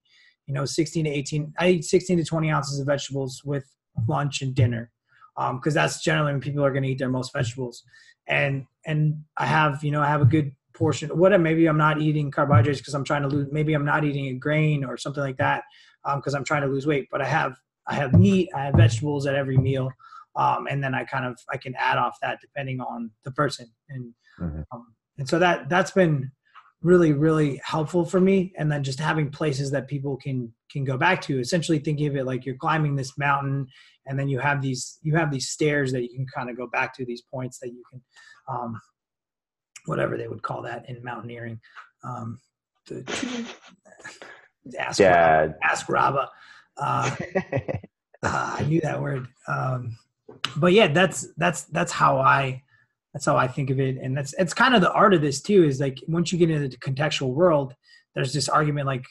you know 16 to 18 I eat 16 to 20 ounces of vegetables with lunch and dinner Um, because um, that's generally when people are going to eat their most vegetables. And and I have you know I have a good portion. What maybe I'm not eating carbohydrates because I'm trying to lose. Maybe I'm not eating a grain or something like that because um, I'm trying to lose weight. But I have I have meat, I have vegetables at every meal, um, and then I kind of I can add off that depending on the person and mm-hmm. um, and so that that's been really really helpful for me and then just having places that people can can go back to essentially thinking of it like you're climbing this mountain and then you have these you have these stairs that you can kind of go back to these points that you can um, whatever they would call that in mountaineering um, the, ask yeah. ask Raba. Uh, uh, I knew that word. Um, but yeah, that's that's that's how I that's how I think of it, and that's it's kind of the art of this too. Is like once you get into the contextual world, there's this argument like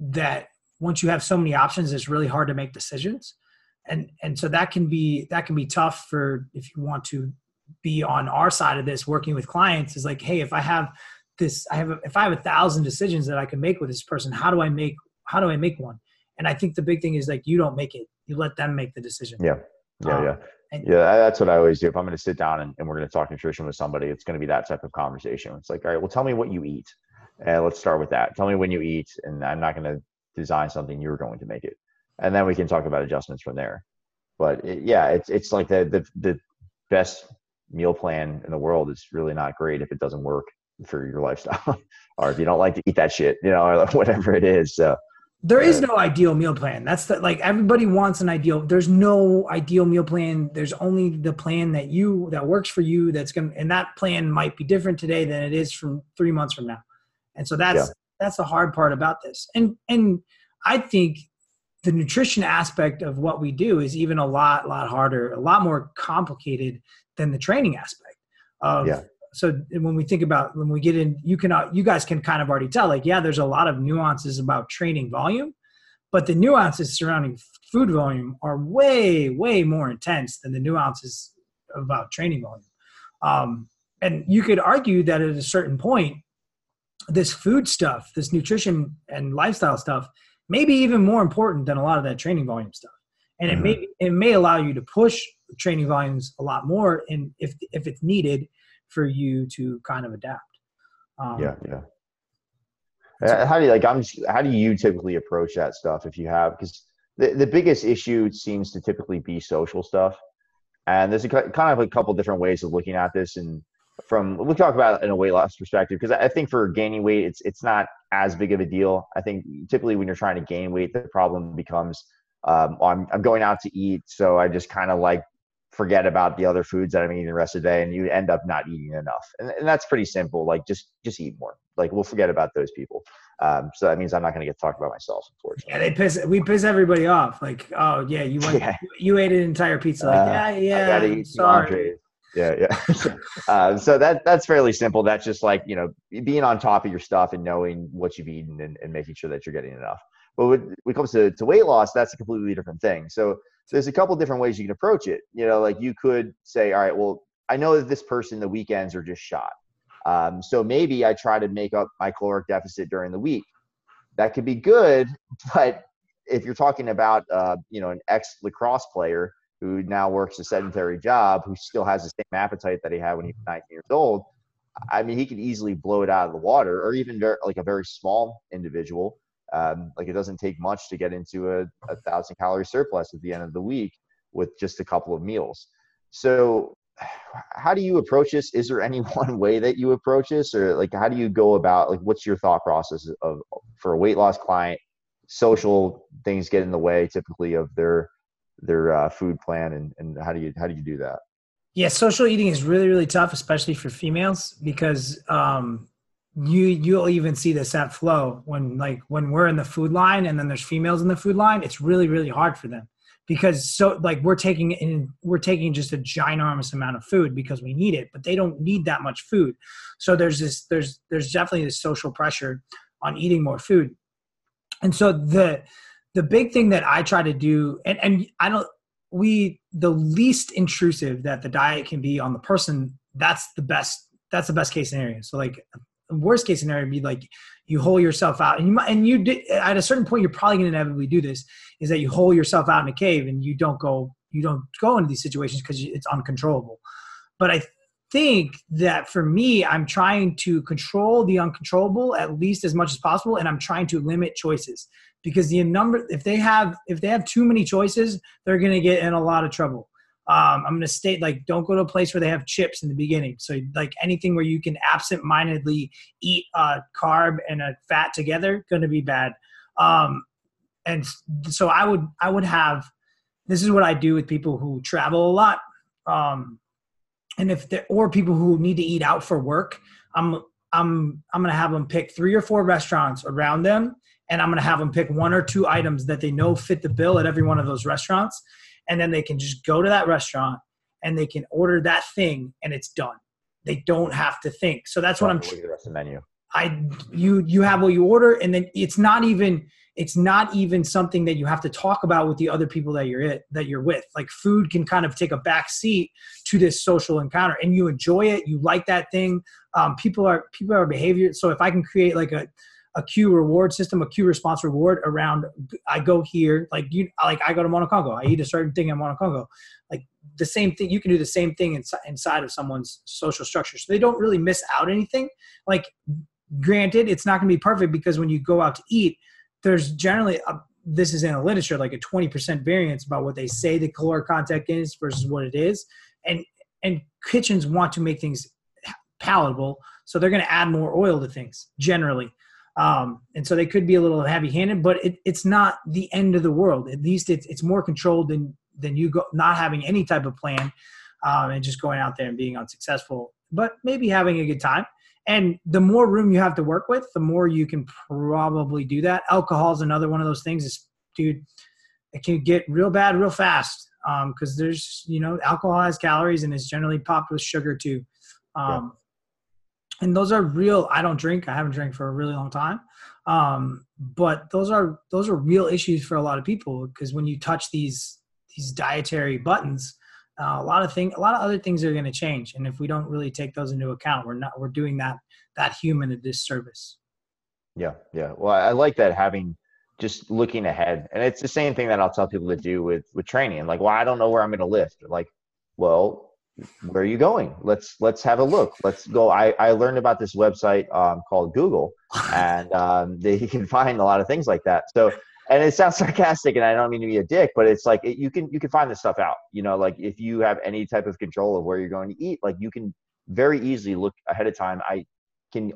that. Once you have so many options, it's really hard to make decisions. And and so that can be that can be tough for if you want to be on our side of this working with clients is like hey if i have this i have a, if i have a thousand decisions that i can make with this person how do i make how do i make one? And i think the big thing is like you don't make it. You let them make the decision. Yeah. Yeah um, yeah and, yeah that's what i always do. If i'm going to sit down and, and we're going to talk nutrition with somebody it's going to be that type of conversation. It's like all right well tell me what you eat. And let's start with that. Tell me when you eat and i'm not going to design something you're going to make it. And then we can talk about adjustments from there. But it, yeah it's it's like the the, the best meal plan in the world is really not great if it doesn't work for your lifestyle or if you don't like to eat that shit you know or whatever it is. So there is no ideal meal plan. That's the, like everybody wants an ideal there's no ideal meal plan. There's only the plan that you that works for you that's going to and that plan might be different today than it is from three months from now. And so that's yeah. that's the hard part about this. And and i think the nutrition aspect of what we do is even a lot a lot harder a lot more complicated than the training aspect of yeah. So when we think about when we get in you can you guys can kind of already tell like yeah there's a lot of nuances about training volume but the nuances surrounding food volume are way way more intense than the nuances about training volume um, and you could argue that at a certain point this food stuff this nutrition and lifestyle stuff may be even more important than a lot of that training volume stuff and mm-hmm. it may it may allow you to push training volumes a lot more and if if it's needed for you to kind of adapt. Um, yeah yeah. Uh, how do you like i'm just, how do you typically approach that stuff if you have because the, the biggest issue seems to typically be social stuff. And there's a kind of a couple different ways of looking at this and from we talk about in a weight loss perspective because i think for gaining weight it's it's not as big of a deal. I think typically when you're trying to gain weight the problem becomes um, I'm, I'm going out to eat so i just kind of like forget about the other foods that I'm eating the rest of the day and you end up not eating enough. And, and that's pretty simple. Like just, just eat more. Like we'll forget about those people. Um, so that means I'm not going to get talked about myself, unfortunately. Yeah, they piss. We piss everybody off. Like, oh yeah, you went, yeah. you ate an entire pizza. Like, uh, yeah, yeah. I gotta eat sorry. Yeah, yeah. uh, so that that's fairly simple. That's just like you know being on top of your stuff and knowing what you've eaten and, and making sure that you're getting enough. But when it comes to, to weight loss, that's a completely different thing. So, so there's a couple different ways you can approach it. You know, like you could say, all right, well, I know that this person the weekends are just shot. Um, so maybe I try to make up my caloric deficit during the week. That could be good, but if you're talking about uh, you know an ex lacrosse player who now works a sedentary job, who still has the same appetite that he had when he was 19 years old, I mean, he could easily blow it out of the water, or even very, like a very small individual. Um, like it doesn't take much to get into a, a thousand calorie surplus at the end of the week with just a couple of meals. So how do you approach this? Is there any one way that you approach this, or like how do you go about like what's your thought process of for a weight loss client? Social things get in the way typically of their their uh, food plan, and and how do you how do you do that? Yeah, social eating is really really tough, especially for females, because um, you you'll even see this at flow when like when we're in the food line and then there's females in the food line. It's really really hard for them. Because so like we're taking in we're taking just a ginormous amount of food because we need it but they don't need that much food. So there's this there's there's definitely this social pressure on eating more food. And so the the big thing that i try to do and and i don't we the least intrusive that the diet can be on the person that's the best that's the best case scenario. So like worst case scenario would be like you hole yourself out. And you might and you did at a certain point you're probably going to inevitably do this is that you hole yourself out in a cave and you don't go you don't go into these situations because it's uncontrollable. But i think that for me i'm trying to control the uncontrollable at least as much as possible and i'm trying to limit choices. Because the number if they have if they have too many choices they're going to get in a lot of trouble um, I'm going to state like don't go to a place where they have chips in the beginning. So like anything where you can absent-mindedly eat a carb and a fat together, going to be bad. Um, and so I would I would have this is what I do with people who travel a lot, um, and if they or people who need to eat out for work. I'm I'm I'm going to have them pick three or four restaurants around them, and I'm going to have them pick one or two items that they know fit the bill at every one of those restaurants and then they can just go to that restaurant and they can order that thing and it's done. They don't have to think. So that's what I'm. The rest of the menu. I you you have what you order and then it's not even it's not even something that you have to talk about with the other people that you're it that you're with. Like food can kind of take a back seat to this social encounter, and you enjoy it. You like that thing. Um, people are people are behavior. So if I can create like a a cue reward system, a cue response reward around. I go here, like you, like I go to Monocongo. I eat a certain thing in Monocongo. Like the same thing, you can do the same thing inside, inside of someone's social structure, so they don't really miss out anything. Like, granted, it's not going to be perfect because when you go out to eat, there's generally a, this is in the literature like a 20% variance about what they say the caloric content is versus what it is, and and kitchens want to make things palatable, so they're going to add more oil to things generally. Um, and so they could be a little heavy handed, but it, it's not the end of the world. At least it's, it's more controlled than, than you go, not having any type of plan um, and just going out there and being unsuccessful, but maybe having a good time. And the more room you have to work with, the more you can probably do that. Alcohol is another one of those things. Is dude, it can get real bad real fast because um, there's you know alcohol has calories and it's generally popped with sugar too. Um, and those are real i don't drink i haven't drank for a really long time. Um, but those are those are real issues for a lot of people because when you touch these these dietary buttons uh, a lot of thing a lot of other things are going to change. And if we don't really take those into account we're not we're doing that that human a disservice. Yeah yeah. Well i like that having just looking ahead. And it's the same thing that i'll tell people to do with with training. Like well i don't know where i'm going to lift. Like well where are you going? Let's let's have a look. Let's go. I, I learned about this website um, called Google, and um, they, you can find a lot of things like that. So, and it sounds sarcastic, and I don't mean to be a dick, but it's like it, you can you can find this stuff out. You know, like if you have any type of control of where you're going to eat, like you can very easily look ahead of time. I can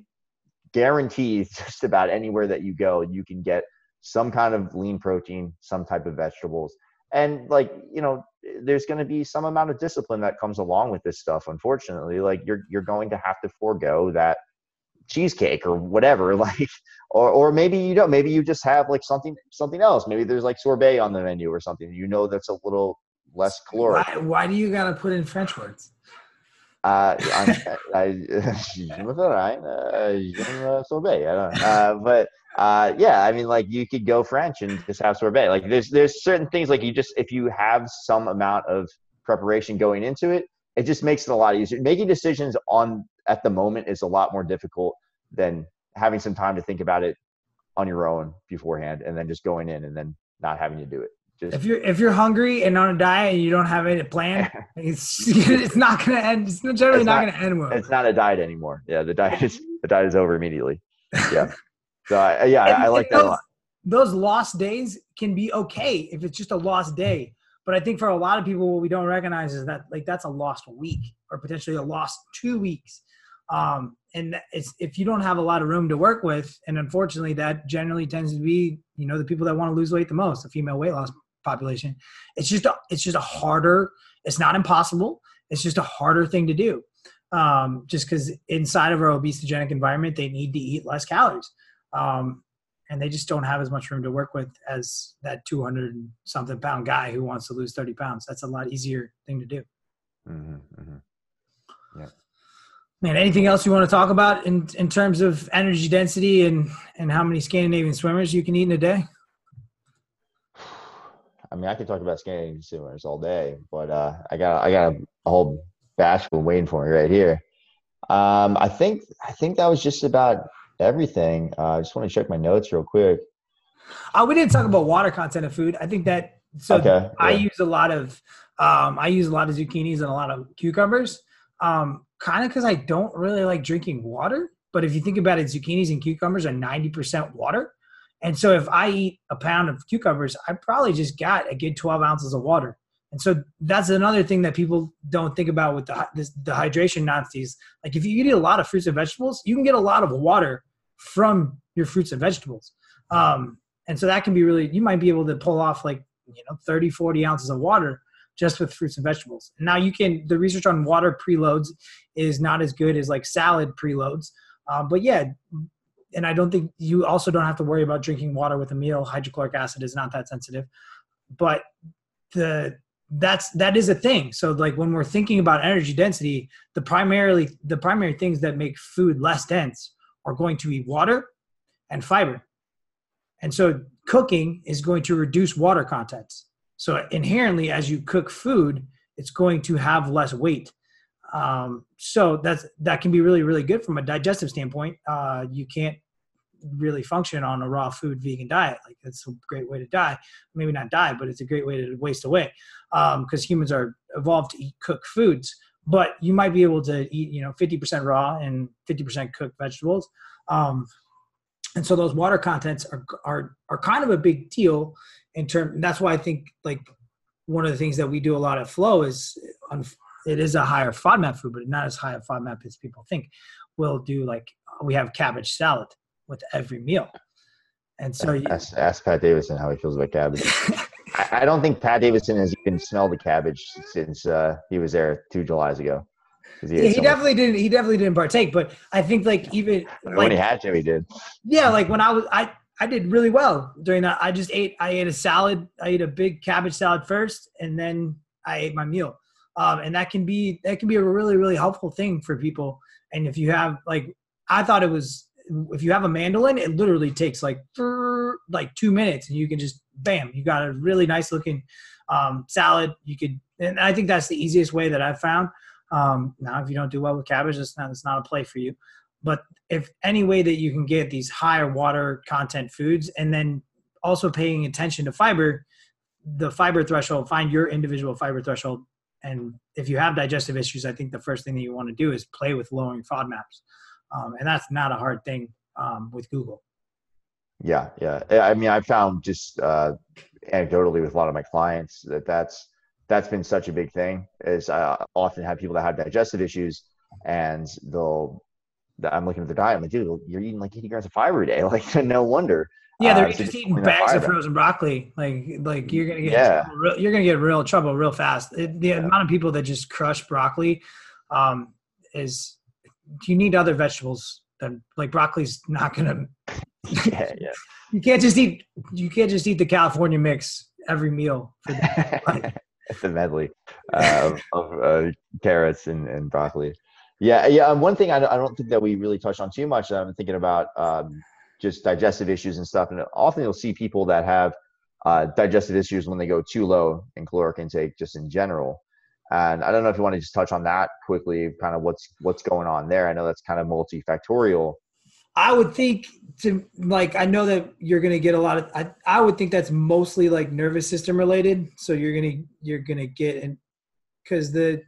guarantee just about anywhere that you go, you can get some kind of lean protein, some type of vegetables, and like you know there's going to be some amount of discipline that comes along with this stuff unfortunately like you're you're going to have to forego that cheesecake or whatever. Like, or or maybe you don't. Maybe you just have like something something else. Maybe there's like sorbet on the menu or something. You know that's a little less caloric. Why, why do you gotta put in French words? Uh, I, I, uh, sorbet. I don't know. Uh, but uh, yeah, I mean, like you could go French and just have sorbet. Like there's there's certain things like you just if you have some amount of preparation going into it, it just makes it a lot easier. Making decisions on at the moment is a lot more difficult than having some time to think about it on your own beforehand and then just going in and then not having to do it. Just, if you're if you're hungry and on a diet and you don't have it plan, it's it's not gonna end. It's generally it's not, not, gonna end well. It's not a diet anymore. Yeah, the diet is the diet is over immediately. Yeah. So I, yeah, I, I like that those, a lot. Those lost days can be okay if it's just a lost day. But I think for a lot of people, what we don't recognize is that like that's a lost week or potentially a lost two weeks. Um, and it's if you don't have a lot of room to work with, and unfortunately, that generally tends to be you know the people that want to lose weight the most, the female weight loss population. It's just a, it's just a harder. It's not impossible. It's just a harder thing to do. Um, just because inside of our obesogenic environment, they need to eat less calories. Um, and they just don't have as much room to work with as that 200 something pound guy who wants to lose 30 pounds. That's a lot easier thing to do. Mm-hmm, mm-hmm. Yeah. Man, anything else you want to talk about in, in terms of energy density and, and how many Scandinavian swimmers you can eat in a day? I mean, I could talk about Scandinavian swimmers all day, but uh, I got I got a whole batch waiting for me right here. Um, I think I think that was just about everything. Uh, I just want to check my notes real quick. Uh, we didn't talk about water content of food. I think that so okay, I yeah. use a lot of um, I use a lot of zucchinis and a lot of cucumbers. Um, kind of because I don't really like drinking water. But if you think about it, zucchinis and cucumbers are ninety percent water. And so if I eat a pound of cucumbers, I probably just got a good 12 ounces of water. And so that's another thing that people don't think about with the, this, the hydration Nazis. Like if you eat a lot of fruits and vegetables, you can get a lot of water from your fruits and vegetables. Um, and so that can be really, you might be able to pull off like, you know, 30, 40 ounces of water just with fruits and vegetables. Now you can, the research on water preloads is not as good as like salad preloads. Um, but yeah, and I don't think you also don't have to worry about drinking water with a meal. Hydrochloric acid is not that sensitive, but the that's that is a thing. So like when we're thinking about energy density, the primarily the primary things that make food less dense are going to be water and fiber. And so cooking is going to reduce water contents. So inherently, as you cook food, it's going to have less weight. Um, so that's that can be really really good from a digestive standpoint. Uh, you can't really function on a raw food vegan diet. Like it's a great way to die. Maybe not die, but it's a great way to waste away because um, humans are evolved to eat cooked foods but you might be able to eat you know 50% raw and 50% cooked vegetables um, and so those water contents are, are are kind of a big deal in terms, that's why i think like one of the things that we do a lot of flow is it is a higher fodmap food but not as high a fodmap as people think we'll do like we have cabbage salad with every meal and so you, ask, ask pat davidson how he feels about cabbage I, don't think Pat Davidson has even smelled the cabbage since uh, he was there two Julys ago. He, yeah, he so definitely much. didn't. He definitely didn't partake. But I think like even like, when he had to, he did. Yeah, like when I was, I I did really well during that. I just ate. I ate a salad. I ate a big cabbage salad first, and then I ate my meal. Um, and that can be that can be a really really helpful thing for people. And if you have like, I thought it was if you have a mandolin, it literally takes like like two minutes, and you can just bam, you got a really nice looking um, salad. You could, and I think that's the easiest way that I've found. Um, now, if you don't do well with cabbage, it's not it's not a play for you. But if any way that you can get these higher water content foods, and then also paying attention to fiber, the fiber threshold, find your individual fiber threshold. And if you have digestive issues, I think the first thing that you want to do is play with lowering FODMAPs um, and that's not a hard thing um, with Google. Yeah, yeah. I mean, I found just uh, anecdotally with a lot of my clients that that's that's been such a big thing. Is I often have people that have digestive issues, and they'll. I'm looking at their diet. I'm like, dude, you're eating like 80 grams of fiber a day. Like, no wonder. Yeah, they're uh, just eating bags of frozen broccoli. Like, like you're gonna get yeah. Real, you're gonna get real trouble real fast. It, the yeah. amount of people that just crush broccoli um, is you need other vegetables then like broccoli's not gonna. yeah, yeah. You can't just eat. You can't just eat the California mix every meal. For the medley uh, of, of uh, carrots and, and broccoli. Yeah, yeah. Um, one thing I, I don't think that we really touched on too much. I'm thinking about um, just digestive issues and stuff, and often you'll see people that have uh, digestive issues when they go too low in caloric intake, just in general. And I don't know if you want to just touch on that quickly, kind of what's what's going on there. I know that's kind of multifactorial. I would think to like I know that you're gonna get a lot of I, I would think that's mostly like nervous system related. So you're gonna you're gonna get and because the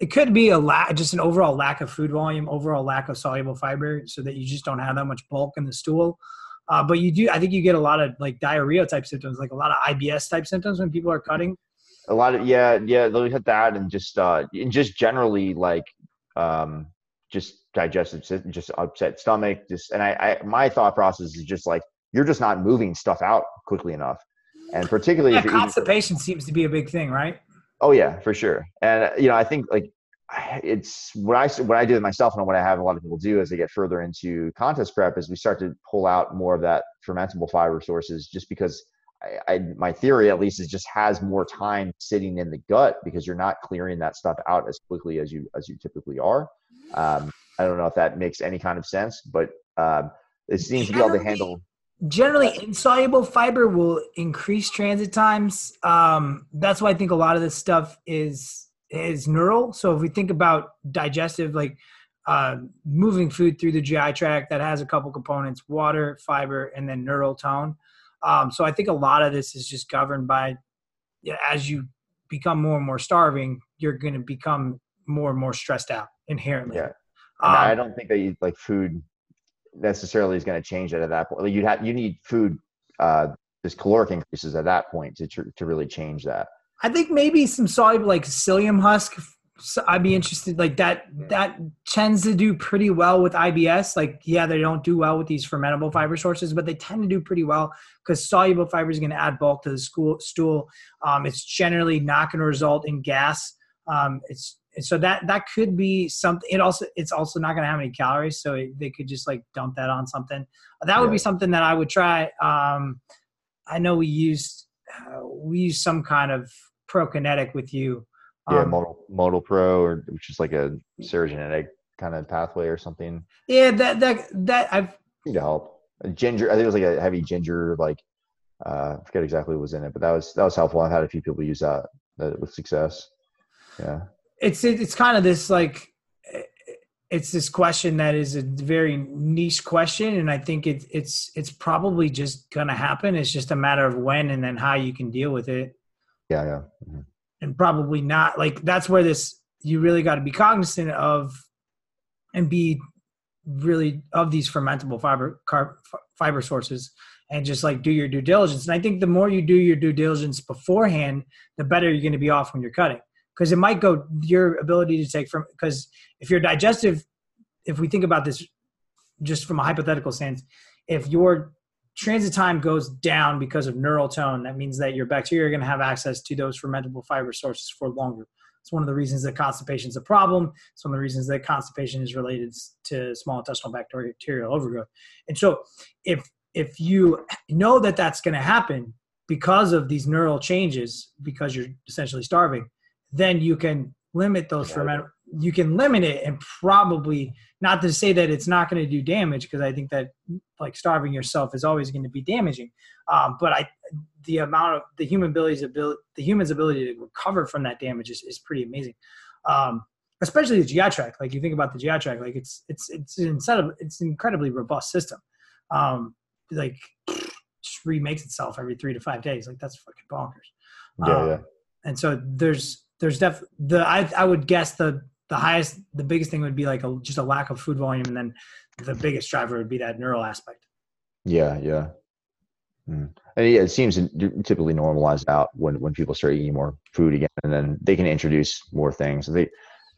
it could be a lack just an overall lack of food volume, overall lack of soluble fiber, so that you just don't have that much bulk in the stool. Uh, but you do, I think you get a lot of like diarrhea type symptoms, like a lot of IBS type symptoms when people are cutting. A lot of yeah, yeah, they'll hit that, and just uh, and just generally like um, just digestive, just upset stomach, just and I, I my thought process is just like you're just not moving stuff out quickly enough, and particularly yeah, constipation eating, seems to be a big thing, right? Oh yeah, for sure. And you know, I think like it's what I what I do with myself and what I have a lot of people do as they get further into contest prep is we start to pull out more of that fermentable fiber sources just because I, I, my theory at least is just has more time sitting in the gut because you're not clearing that stuff out as quickly as you as you typically are. Um, I don't know if that makes any kind of sense, but um, it seems to be able to handle. Generally, insoluble fiber will increase transit times. Um, that's why I think a lot of this stuff is is neural. So if we think about digestive, like uh, moving food through the GI tract, that has a couple components: water, fiber, and then neural tone. Um, so I think a lot of this is just governed by as you become more and more starving, you're going to become more and more stressed out inherently. Yeah, um, I don't think that you, like food necessarily is going to change it at that point. Like you have you need food, uh, just caloric increases at that point to to really change that. I think maybe some soluble like psyllium husk. I'd be interested. Like that, that tends to do pretty well with IBS. Like, yeah, they don't do well with these fermentable fiber sources, but they tend to do pretty well because soluble fiber is going to add bulk to the school, stool. Um, it's generally not going to result in gas. Um, it's so that that could be something. It also it's also not going to have any calories, so it, they could just like dump that on something. That would yeah. be something that I would try. Um, I know we used uh, we used some kind of prokinetic with you. Um, yeah, modal MotilPro, or which is like a serotonergic kind of pathway or something. Yeah, that that that I've need to help. A ginger, I think it was like a heavy ginger, like uh, I forget exactly what was in it, but that was that was helpful. I've had a few people use that, that with success. Yeah, it's it's kind of this like it's this question that is a very niche question and i think it's it's it's probably just gonna happen it's just a matter of when and then how you can deal with it yeah, yeah. Mm-hmm. And probably not like that's where this you really got to be cognizant of and be really of these fermentable fiber carb, fiber sources and just like do your due diligence. And I think the more you do your due diligence beforehand, the better you're going to be off when you're cutting. Because it might go your ability to take from because if you're digestive, if we think about this just from a hypothetical sense, if your transit time goes down because of neural tone. That means that your bacteria are going to have access to those fermentable fiber sources for longer. It's one of the reasons that constipation is a problem. It's one of the reasons that constipation is related to small intestinal bacterial overgrowth. And so, if if you know that that's going to happen because of these neural changes, because you're essentially starving, then you can limit those ferment you can limit it and probably not to say that it's not going to do damage because I think that like starving yourself is always going to be damaging. Um, but I, the amount of the human ability's ability, the human's ability to recover from that damage is, is pretty amazing. Um, especially the GI tract. Like you think about the GI tract, like it's, it's, it's instead of, it's an incredibly robust system. Um, like just remakes itself every three to five days. Like that's fucking bonkers. Yeah, um, yeah. And so there's, there's def the, I, I would guess the, the highest, the biggest thing would be like a, just a lack of food volume, and then the biggest driver would be that neural aspect. Yeah, yeah. Mm. And yeah, it seems typically normalize out when, when people start eating more food again, and then they can introduce more things. They,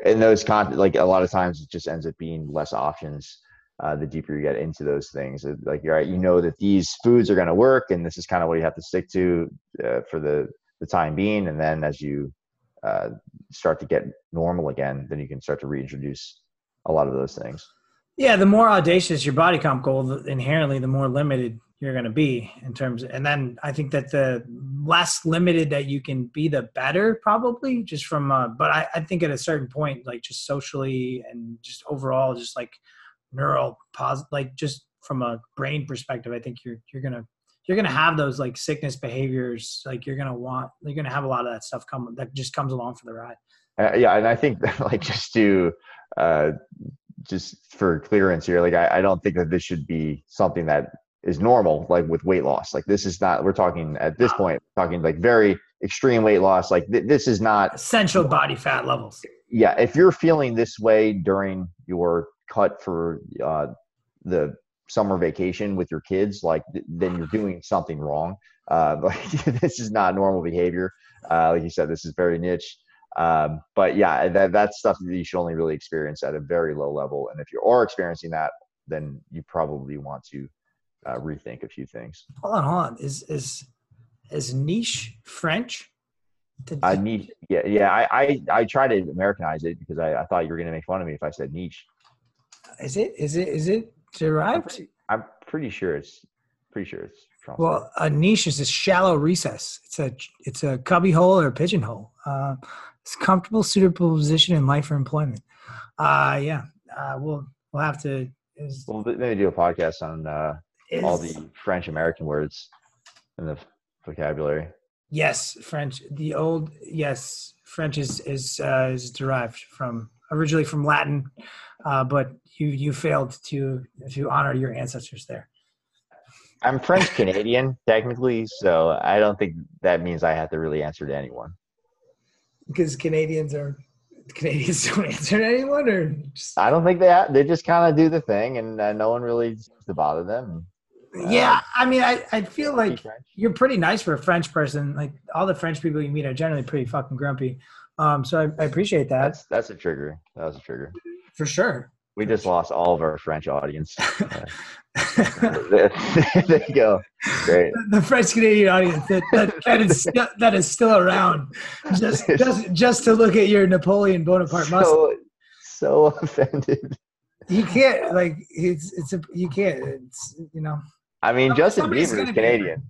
and those con like a lot of times it just ends up being less options. Uh, the deeper you get into those things, like you're right, you know that these foods are going to work, and this is kind of what you have to stick to uh, for the the time being. And then as you uh, start to get normal again, then you can start to reintroduce a lot of those things. Yeah, the more audacious your body comp goal, inherently, the more limited you're going to be in terms. Of, and then I think that the less limited that you can be, the better, probably. Just from, uh, but I, I think at a certain point, like just socially and just overall, just like neural positive, like just from a brain perspective, I think you're you're gonna you're gonna have those like sickness behaviors. Like you're gonna want, you're gonna have a lot of that stuff come that just comes along for the ride. Uh, yeah, and I think like just to uh, just for clearance here, like I, I don't think that this should be something that is normal, like with weight loss. Like this is not. We're talking at this point, talking like very extreme weight loss. Like th- this is not essential body fat levels. Yeah, if you're feeling this way during your cut for uh, the summer vacation with your kids, like th- then you're doing something wrong. Uh, like this is not normal behavior. Uh, like you said, this is very niche. Um, but yeah, that, that's stuff that you should only really experience at a very low level. And if you are experiencing that, then you probably want to uh, rethink a few things. Hold on, hold on. Is is is niche French? I niche, yeah, yeah. I, I I try to Americanize it because I, I thought you were going to make fun of me if I said niche. Is it? Is it? Is it derived? I'm pretty, I'm pretty sure it's pretty sure it's. Well, a niche is a shallow recess. It's a it's a cubby hole or a pigeonhole. Uh, it's comfortable, suitable position in life or employment. Uh, yeah, uh, we'll we'll have to. Is, we'll maybe do a podcast on uh, is, all the French American words in the vocabulary. Yes, French. The old yes, French is is uh, is derived from originally from Latin, uh, but you you failed to to honor your ancestors there. I'm French Canadian technically, so I don't think that means I have to really answer to anyone. Because Canadians are Canadians don't answer to anyone, or just... I don't think they have, they just kind of do the thing, and uh, no one really seems to bother them. Yeah, I mean, I, I feel like you're pretty nice for a French person. Like all the French people you meet are generally pretty fucking grumpy. Um, so I, I appreciate that. That's that's a trigger. That was a trigger. For sure. We just lost all of our French audience. Uh, there you go. Great. The French Canadian audience that, that, that, is still, that is still around, just just just to look at your Napoleon Bonaparte so, muscle. So offended. You can't like it's it's a you can't it's you know. I mean, Justin Bieber is Canadian,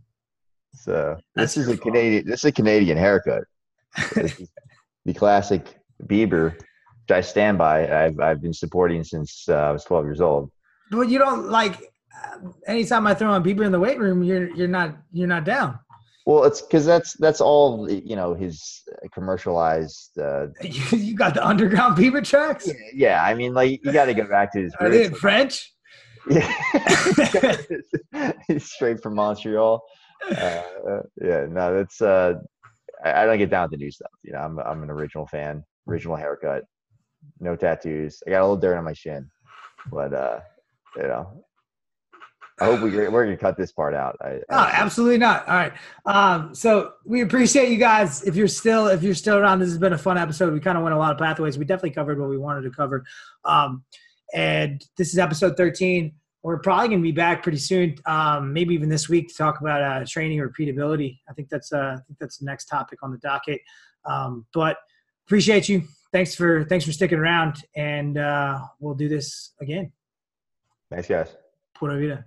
so this is a Canadian. This is a Canadian haircut. the classic Bieber, which I stand by. I've I've been supporting since uh, I was 12 years old. But you don't like. Anytime I throw on Bieber in the weight room, you're you're not you're not down. Well, it's because that's that's all you know. His commercialized. Uh, you, you got the underground Bieber tracks. Yeah, yeah, I mean, like you got to go back to his. Are they in French? Yeah, straight from Montreal. Uh, yeah, no, that's. Uh, I, I, don't get down with the new stuff. You know, I'm I'm an original fan. Original haircut, no tattoos. I got a little dirt on my shin, but uh, you know, I hope we, we're going to cut this part out. I, I, absolutely not. All right. Um, so we appreciate you guys. If you're still, if you're still around, this has been a fun episode. We kind of went a lot of pathways. We definitely covered what we wanted to cover. Um, and this is episode 13. We're probably going to be back pretty soon, um, maybe even this week to talk about uh, training repeatability. I think that's uh, I think that's the next topic on the docket. Um, but appreciate you. Thanks for thanks for sticking around, and uh, we'll do this again. Thanks, guys. Pura vida.